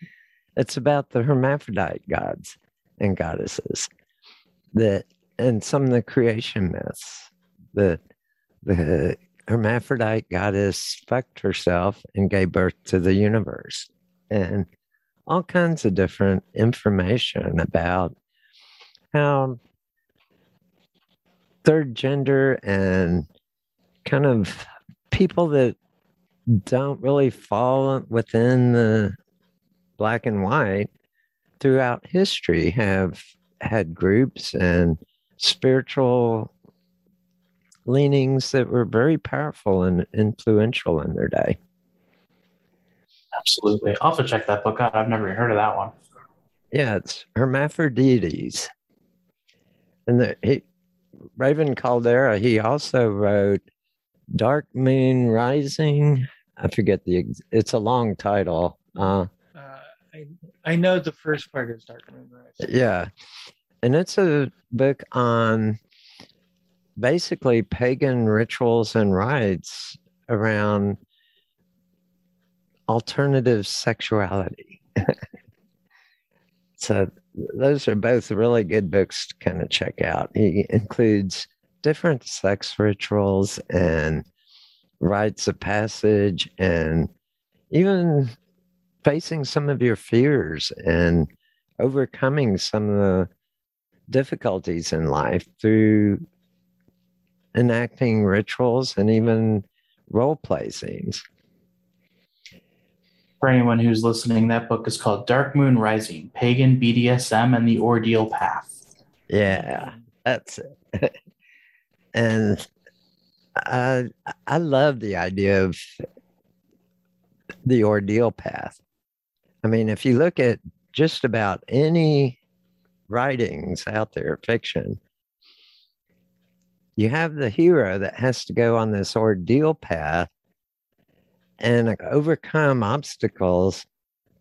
(laughs) it's about the hermaphrodite gods and goddesses that and some of the creation myths. The the hermaphrodite goddess fucked herself and gave birth to the universe. And all kinds of different information about how third gender and kind of people that don't really fall within the black and white throughout history have had groups and spiritual leanings that were very powerful and influential in their day. Absolutely. I'll have to check that book out. I've never heard of that one. Yeah, it's Hermaphrodeities. And the, he, Raven Kaldera, he also wrote Dark Moon Rising. I forget the, it's a long title. Uh, uh, I, I know the first part is Dark Moon Rising. Yeah. And it's a book on basically pagan rituals and rites around alternative sexuality. (laughs) so those are both really good books to kind of check out. He includes different sex rituals and rites of passage and even facing some of your fears and overcoming some of the difficulties in life through enacting rituals and even role play scenes for anyone who's listening, that book is called Dark Moon Rising Pagan BDSM and the Ordeal Path. Yeah, that's it. (laughs) and I, I love the idea of the ordeal path. I mean, if you look at just about any writings out there, fiction, you have the hero that has to go on this ordeal path and overcome obstacles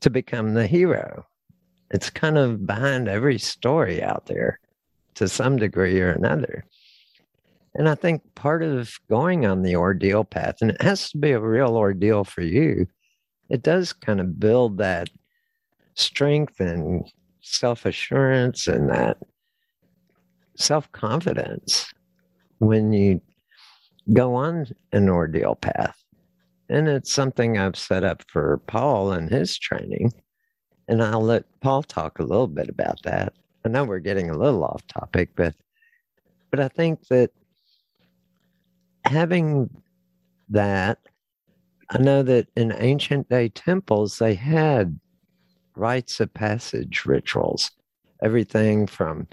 to become the hero. It's kind of behind every story out there to some degree or another. And I think part of going on the ordeal path, and it has to be a real ordeal for you, it does kind of build that strength and self assurance and that self confidence when you go on an ordeal path. And it's something I've set up for Paul and his training. And I'll let Paul talk a little bit about that. I know we're getting a little off topic, but but I think that having that, I know that in ancient day temples they had rites of passage rituals, everything from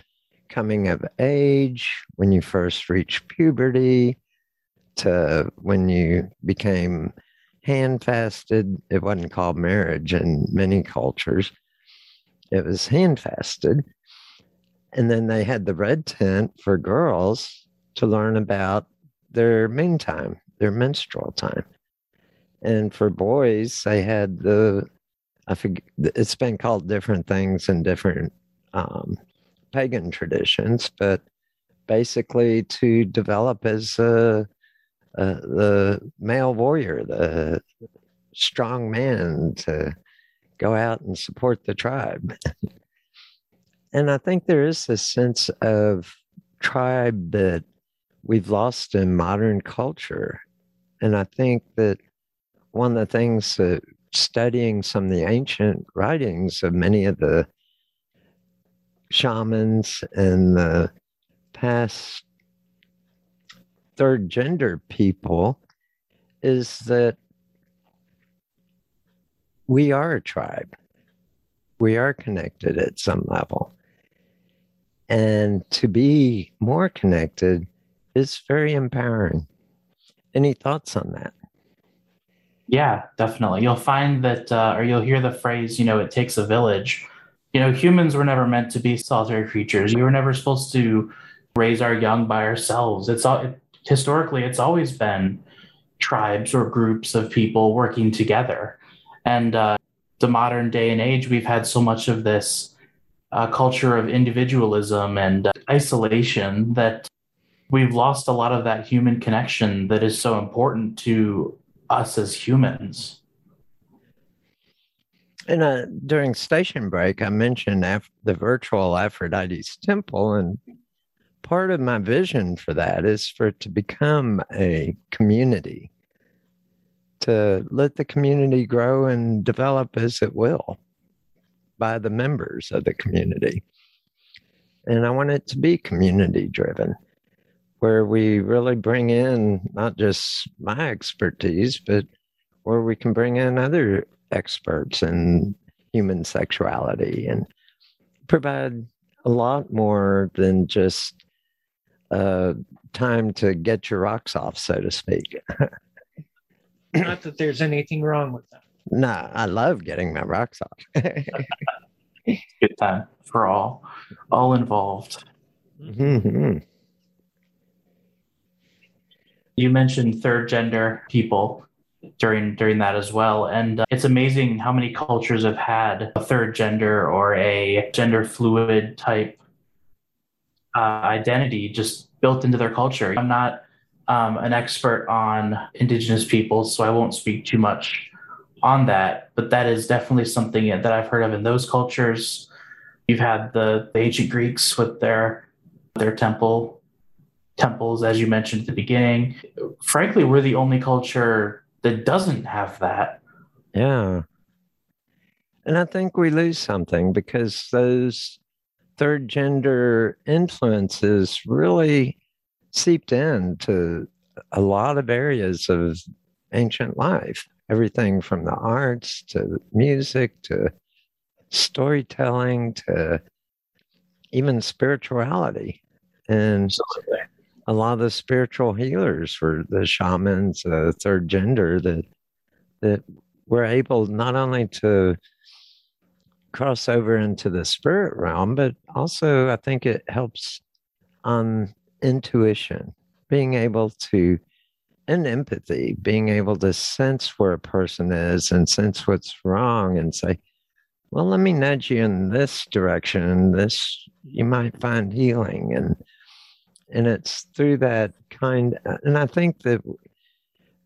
coming of age, when you first reached puberty, to when you became hand fasted. It wasn't called marriage in many cultures, it was hand fasted. And then they had the red tent for girls to learn about their mean time, their menstrual time. And for boys, they had the, I forget, it's been called different things in different um, pagan traditions, but basically to develop as a, uh, the male warrior, the strong man to go out and support the tribe. (laughs) and I think there is this sense of tribe that we've lost in modern culture. And I think that one of the things that studying some of the ancient writings of many of the shamans and the past third gender people is that we are a tribe. We are connected at some level. And to be more connected is very empowering. Any thoughts on that? Yeah, definitely. You'll find that, uh, or you'll hear the phrase, you know, it takes a village. You know, humans were never meant to be solitary creatures. We were never supposed to raise our young by ourselves. It's all historically, it's always been tribes or groups of people working together. And uh, the modern day and age, we've had so much of this uh, culture of individualism and uh, isolation that we've lost a lot of that human connection that is so important to us as humans. And uh, during station break, I mentioned af- the virtual Aphrodite's temple, and part of my vision for that is for it to become a community, to let the community grow and develop as it will by the members of the community. And I want it to be community driven where we really bring in not just my expertise, but where we can bring in other experts in human sexuality and provide a lot more than just uh, time to get your rocks off, so to speak. (laughs) not that there's anything wrong with that. Nah, I love getting my rocks off. (laughs) Good time for all, all involved. Mm-hmm you mentioned third gender people during during that as well and uh, it's amazing how many cultures have had a third gender or a gender fluid type uh, identity just built into their culture i'm not um, an expert on indigenous peoples so i won't speak too much on that but that is definitely something that i've heard of in those cultures you've had the, the ancient greeks with their their temple temples, as you mentioned at the beginning. Frankly, we're the only culture that doesn't have that. Yeah. And I think we lose something because those third gender influences really seeped into a lot of areas of ancient life. Everything from the arts to music to storytelling to even spirituality. And a lot of the spiritual healers for the shamans, uh, third gender, that that were able not only to cross over into the spirit realm, but also I think it helps on intuition, being able to, and empathy, being able to sense where a person is and sense what's wrong and say, well, let me nudge you in this direction. And This, you might find healing. And and it's through that kind and i think that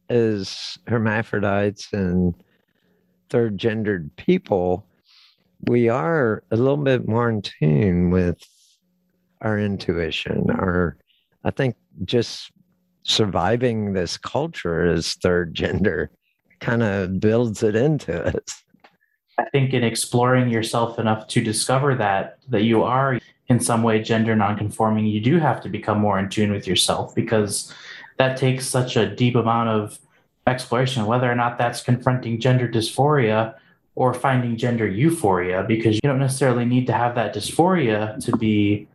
as hermaphrodites and third gendered people we are a little bit more in tune with our intuition. Our i think just surviving this culture as third gender (laughs) kind of builds it into us. I think in exploring yourself enough to discover that that you are in some way gender nonconforming, you do have to become more in tune with yourself because that takes such a deep amount of exploration, whether or not that's confronting gender dysphoria or finding gender euphoria, because you don't necessarily need to have that dysphoria to be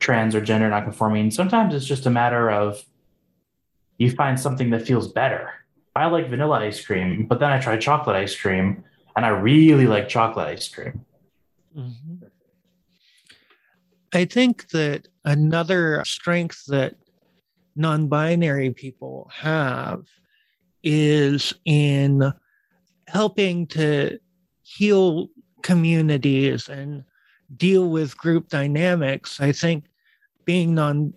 trans or gender nonconforming. Sometimes it's just a matter of you find something that feels better. I like vanilla ice cream, but then I try chocolate ice cream and I really like chocolate ice cream. Mm-hmm. I think that another strength that non binary people have is in helping to heal communities and deal with group dynamics. I think being non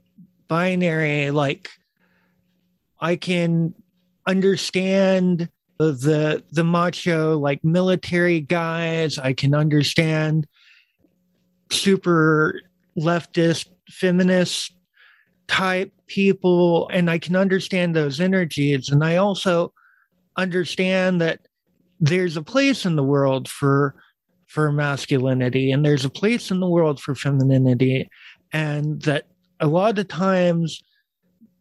binary, like I can understand the the macho like military guys. I can understand super leftist feminist type people and I can understand those energies and I also understand that there's a place in the world for for masculinity and there's a place in the world for femininity and that a lot of times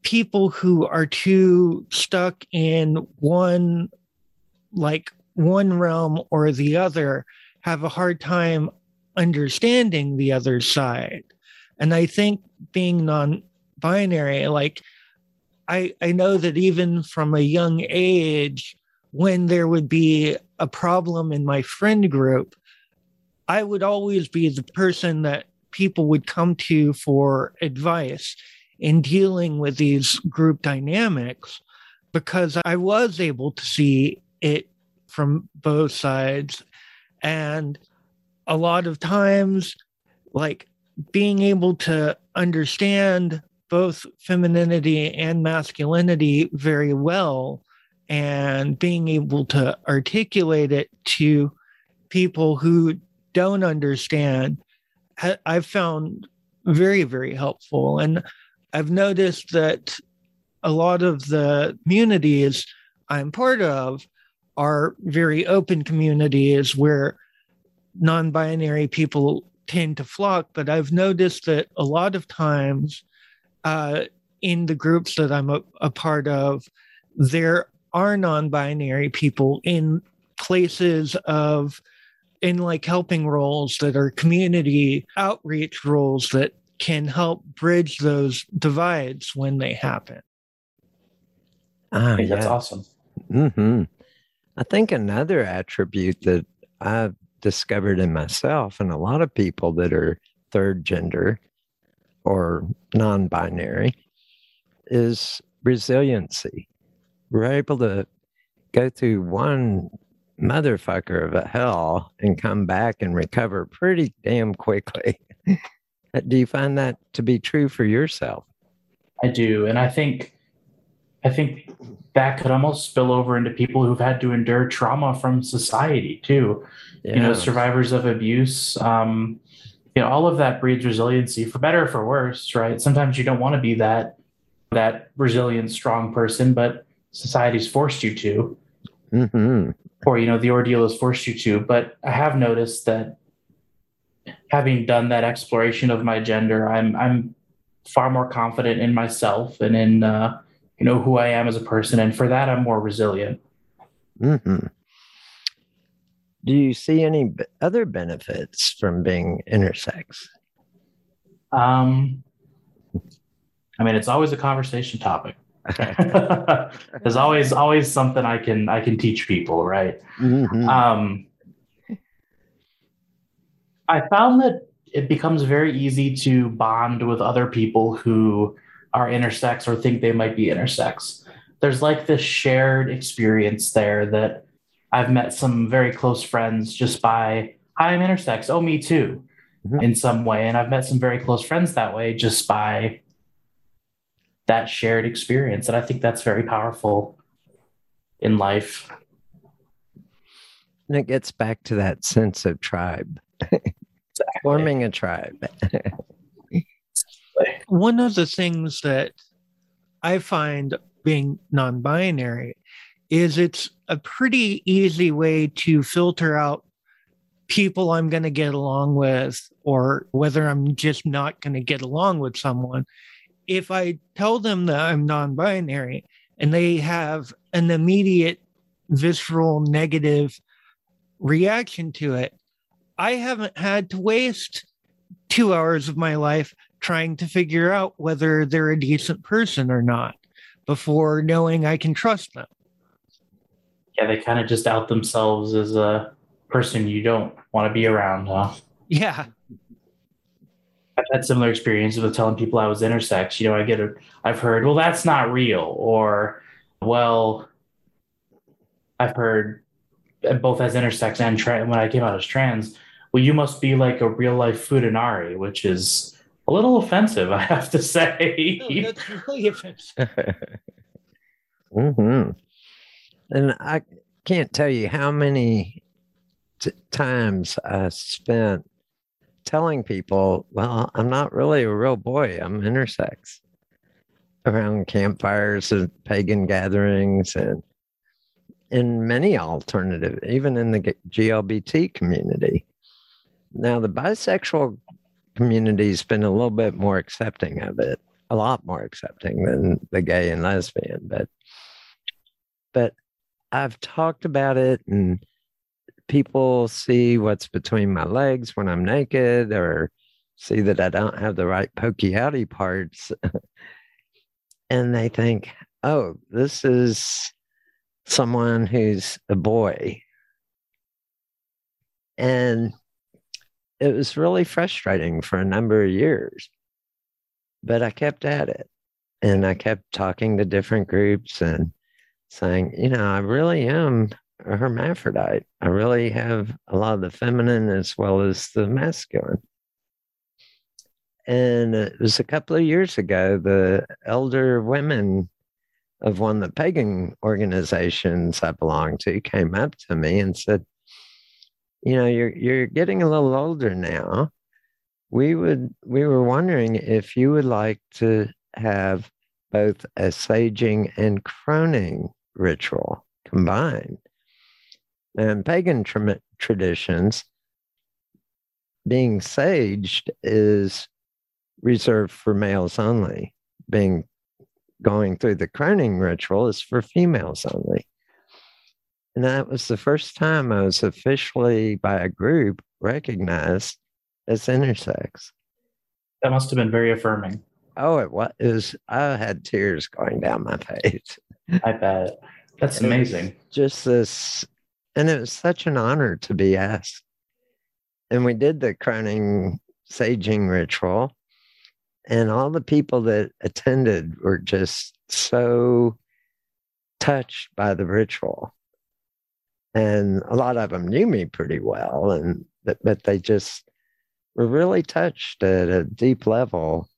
people who are too stuck in one like one realm or the other have a hard time understanding the other side. And i think being non-binary like i i know that even from a young age when there would be a problem in my friend group i would always be the person that people would come to for advice in dealing with these group dynamics because I was able to see it from both sides. And a lot of times, like being able to understand both femininity and masculinity very well and being able to articulate it to people who don't understand, I've found very, very helpful. And I've noticed that a lot of the communities I'm part of are very open communities where non binary people tend to flock. But I've noticed that a lot of times uh, in the groups that I'm a, a part of, there are non binary people in places of in like helping roles that are community outreach roles that can help bridge those divides when they happen. Ah, yeah. That's awesome. Mm-hmm. I think another attribute that I've discovered in myself and a lot of people that are third gender or non binary is resiliency. We're able to go through one motherfucker of a hell and come back and recover pretty damn quickly. (laughs) Do you find that to be true for yourself? I do, and I think I think that could almost spill over into people who've had to endure trauma from society too. Yeah. You know, survivors of abuse. Um, you know, all of that breeds resiliency, for better or for worse, right? Sometimes you don't want to be that that resilient, strong person, but society's forced you to, mm-hmm. or you know, the ordeal has forced you to. But I have noticed that having done that exploration of my gender, I'm I'm far more confident in myself and in uh, you know who I am as a person, and for that, I'm more resilient. Mm-hmm. Do you see any other benefits from being intersex? Um, I mean, it's always a conversation topic. There's always always something I can I can teach people, right? Mm-hmm. Um, I found that it becomes very easy to bond with other people who are intersex or think they might be intersex. There's like this shared experience there that I've met some very close friends just by, hi, I'm intersex. Oh, me too, mm-hmm. in some way. And I've met some very close friends that way just by that shared experience. And I think that's very powerful in life. And it gets back to that sense of tribe. Exactly. Forming a tribe. One of the things that I find being non binary is it's a pretty easy way to filter out people I'm going to get along with or whether I'm just not going to get along with someone. If I tell them that I'm non binary and they have an immediate visceral negative reaction to it, I haven't had to waste two hours of my life trying to figure out whether they're a decent person or not before knowing I can trust them. Yeah, they kind of just out themselves as a person you don't want to be around, huh? Yeah. I've had similar experiences with telling people I was intersex. You know, I get a, I've heard, well, that's not real, or, well, I've heard both as intersex and tra- when I came out as trans, well, you must be like a real life Futanari, which is a little offensive, I have to say. No, that's really offensive. (laughs) hmm And I can't tell you how many t- times I spent telling people, well, I'm not really a real boy, I'm intersex around campfires and pagan gatherings and in many alternative, even in the GLBT community. Now, the bisexual community's been a little bit more accepting of it, a lot more accepting than the gay and lesbian, but but I've talked about it and people see what's between my legs when I'm naked or see that I don't have the right pokey outy parts. (laughs) and they think, oh, this is someone who's a boy. And it was really frustrating for a number of years. But I kept at it and I kept talking to different groups and saying, you know, I really am hermaphrodite. I really have a lot of the feminine as well as the masculine. And it was a couple of years ago, the elder women of one of the pagan organizations I belong to came up to me and said, "You know, you're you're getting a little older now. We would we were wondering if you would like to have both a saging and croning ritual combined. And pagan tra- traditions, being saged is reserved for males only. Being going through the croning ritual is for females only. And that was the first time I was officially by a group recognized as intersex. That must have been very affirming. Oh, it was. I had tears going down my face. I bet. That's amazing. Just this, and it was such an honor to be asked. And we did the croning saging ritual and all the people that attended were just so touched by the ritual and a lot of them knew me pretty well and but, they just were really touched at a deep level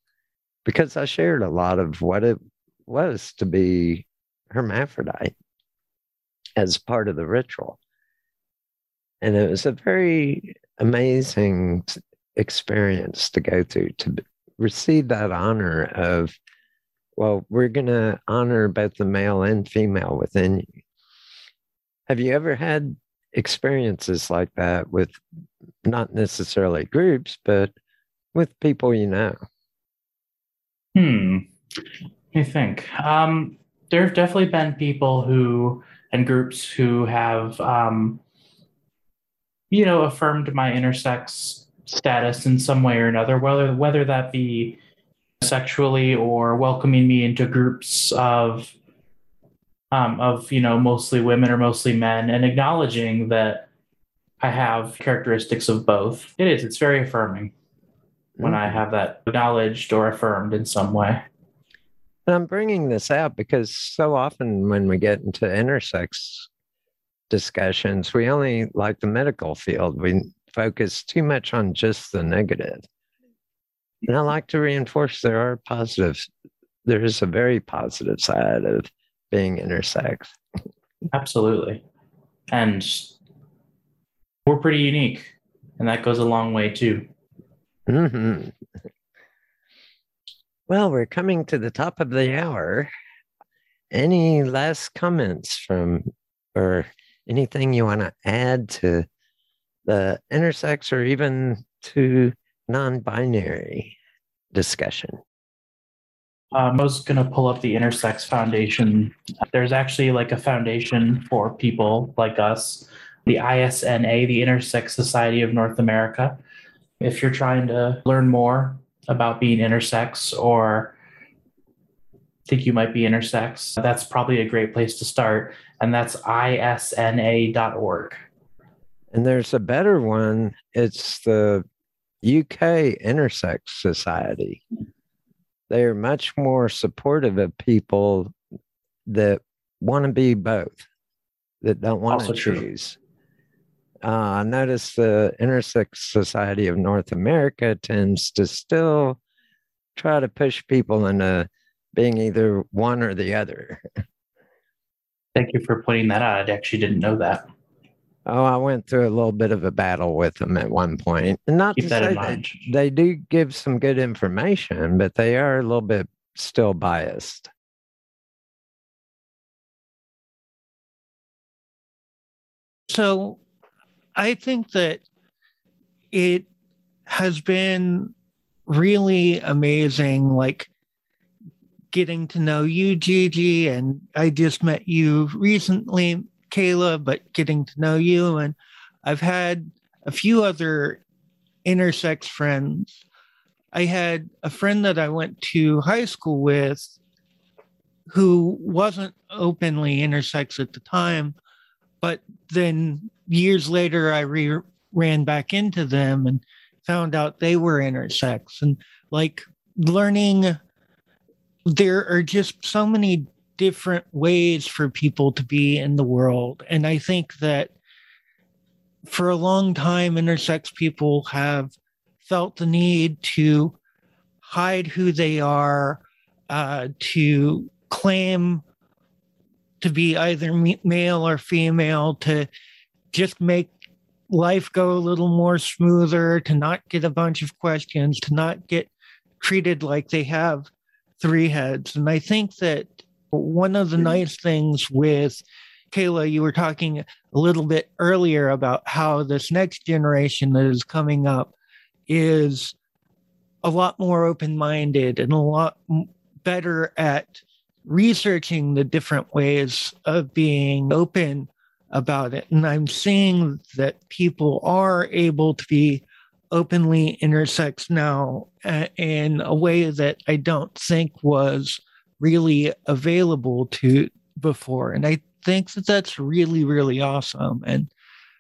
because i shared a lot of what it was to be hermaphrodite as part of the ritual and it was a very amazing experience to go through to receive that honor of, well, we're going to honor both the male and female within you. Have you ever had experiences like that with not necessarily groups, but with people you know? Hmm. I think um, there have definitely been people who and groups who have, um, you know, affirmed my intersex status in some way or another, whether whether that be sexually or welcoming me into groups of um, of you know mostly women or mostly men, and acknowledging that I have characteristics of both. It is. It's very affirming when mm-hmm. I have that acknowledged or affirmed in some way. And I'm bringing this out because so often when we get into intersex discussions, we only like the medical field. We focus too much on just the negative. And I like to reinforce there are positives. There is a very positive side of being intersex. Absolutely. And we're pretty unique. And that goes a long way too. Mm-hmm. Well, we're coming to the top of the hour. Any last comments from or anything you want to add to the intersex or even to non-binary discussion? Um, I was going to pull up the Intersex Foundation. There's actually like a foundation for people like us, the ISNA, the Intersex Society of North America. If you're trying to learn more about being intersex or think you might be intersex, that's probably a great place to start. And that's isna.org. And there's a better one. It's the UK Intersex Society. They are much more supportive of people that want to be both, that don't want also to choose. Uh, I notice the Intersex Society of North America tends to still try to push people into being either one or the other. Thank you for pointing that out. I actually didn't know that. Oh, I went through a little bit of a battle with them at one point. And not Keep to that say in that mind. they do give some good information, but they are a little bit still biased. So I think that it has been really amazing, like getting to know you, Gigi, and I just met you recently, Kayla, but getting to know you. And I've had a few other intersex friends. I had a friend that I went to high school with who wasn't openly intersex at the time, but then years later I re- ran back into them and found out they were intersex and like learning there are just so many different ways for people to be in the world. And i think that for a long time intersex people have felt the need to hide who they are uh, to claim to be either male or female to just make life go a little more smoother to not get a bunch of questions to not get treated like they have three heads and i think that one of the nice things with kayla you were talking a little bit earlier about how this next generation that is coming up is a lot more open-minded and a lot better at researching the different ways of being open about it. And I'm seeing that people are able to be openly intersex now uh, in a way that I don't think was really available to before. And I think that that's really, really awesome. And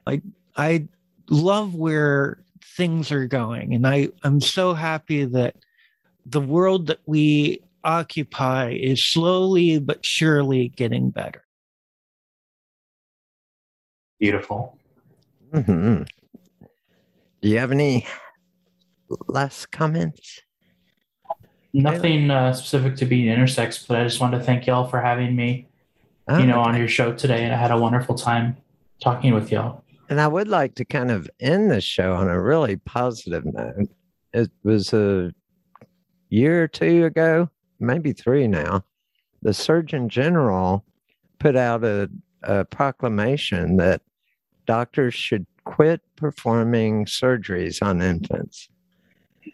like, I love where things are going. And I, I'm so happy that the world that we occupy is slowly but surely getting better. Beautiful. hmm Do you have any last comments? Nothing uh, specific to being intersex, but I just wanted to thank y'all for having me, Oh, you know, on your show today. And I had a wonderful time talking with y'all. And I would like to kind of end the show on a really positive note. It was a year or two ago, maybe three now. The Surgeon General put out a, a proclamation that doctors should quit performing surgeries on infants.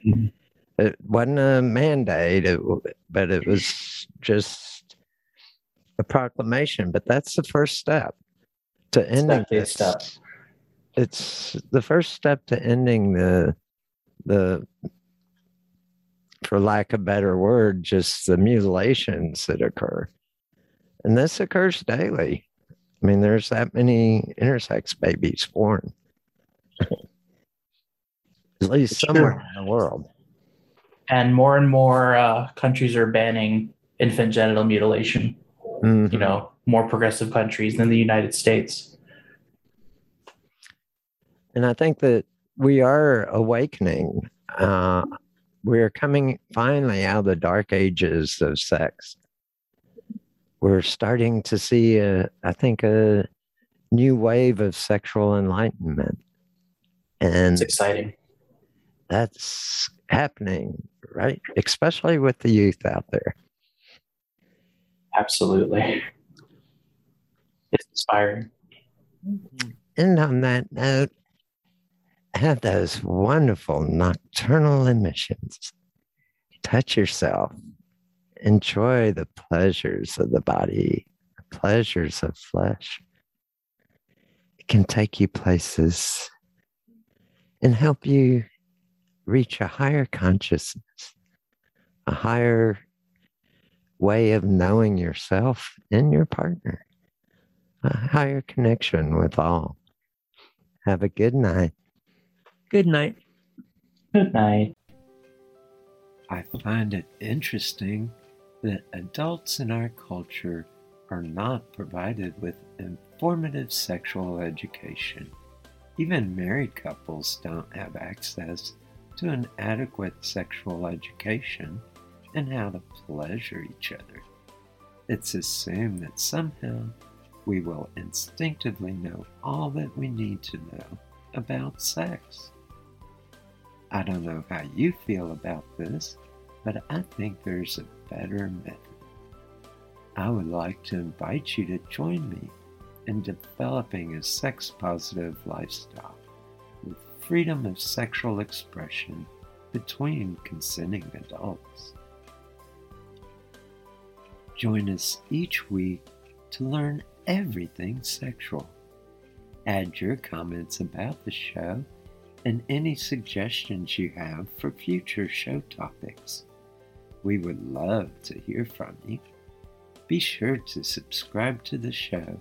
Mhm. It wasn't a mandate, it, but it was just a proclamation. But that's the first step to ending this step. it's the first step to ending the the for lack of a better word just the mutilations that occur and this occurs daily i mean there's that many intersex babies born at least It's somewhere true. in the world And more and more uh, countries are banning infant genital mutilation, Mhm. you know, more progressive countries than the United States. and i think that we are awakening uh, we're coming finally out of the dark ages of sex we're starting to see a, i think a new wave of sexual enlightenment and It's exciting. that's happening right? Especially with the youth out there. Absolutely. It's inspiring. Mm-hmm. and on that note have those wonderful nocturnal emissions. Touch yourself. Enjoy the pleasures of the body. The pleasures of flesh. It can take you places and help you reach a higher consciousness a higher way of knowing yourself and your partner a higher connection with all have a good night Good night. Good night. I find it interesting that adults in our culture are not provided with informative sexual education. Even married couples don't have access to an adequate sexual education and how to pleasure each other. It's assumed that somehow we will instinctively know all that we need to know about sex. I don't know how you feel about this, but I think there's a better method. I would like to invite you to join me in developing a sex positive lifestyle with freedom of sexual expression between consenting adults. Join us each week to learn everything sexual. Add your comments about the show and any suggestions you have for future show topics. We would love to hear from you. Be sure to subscribe to the show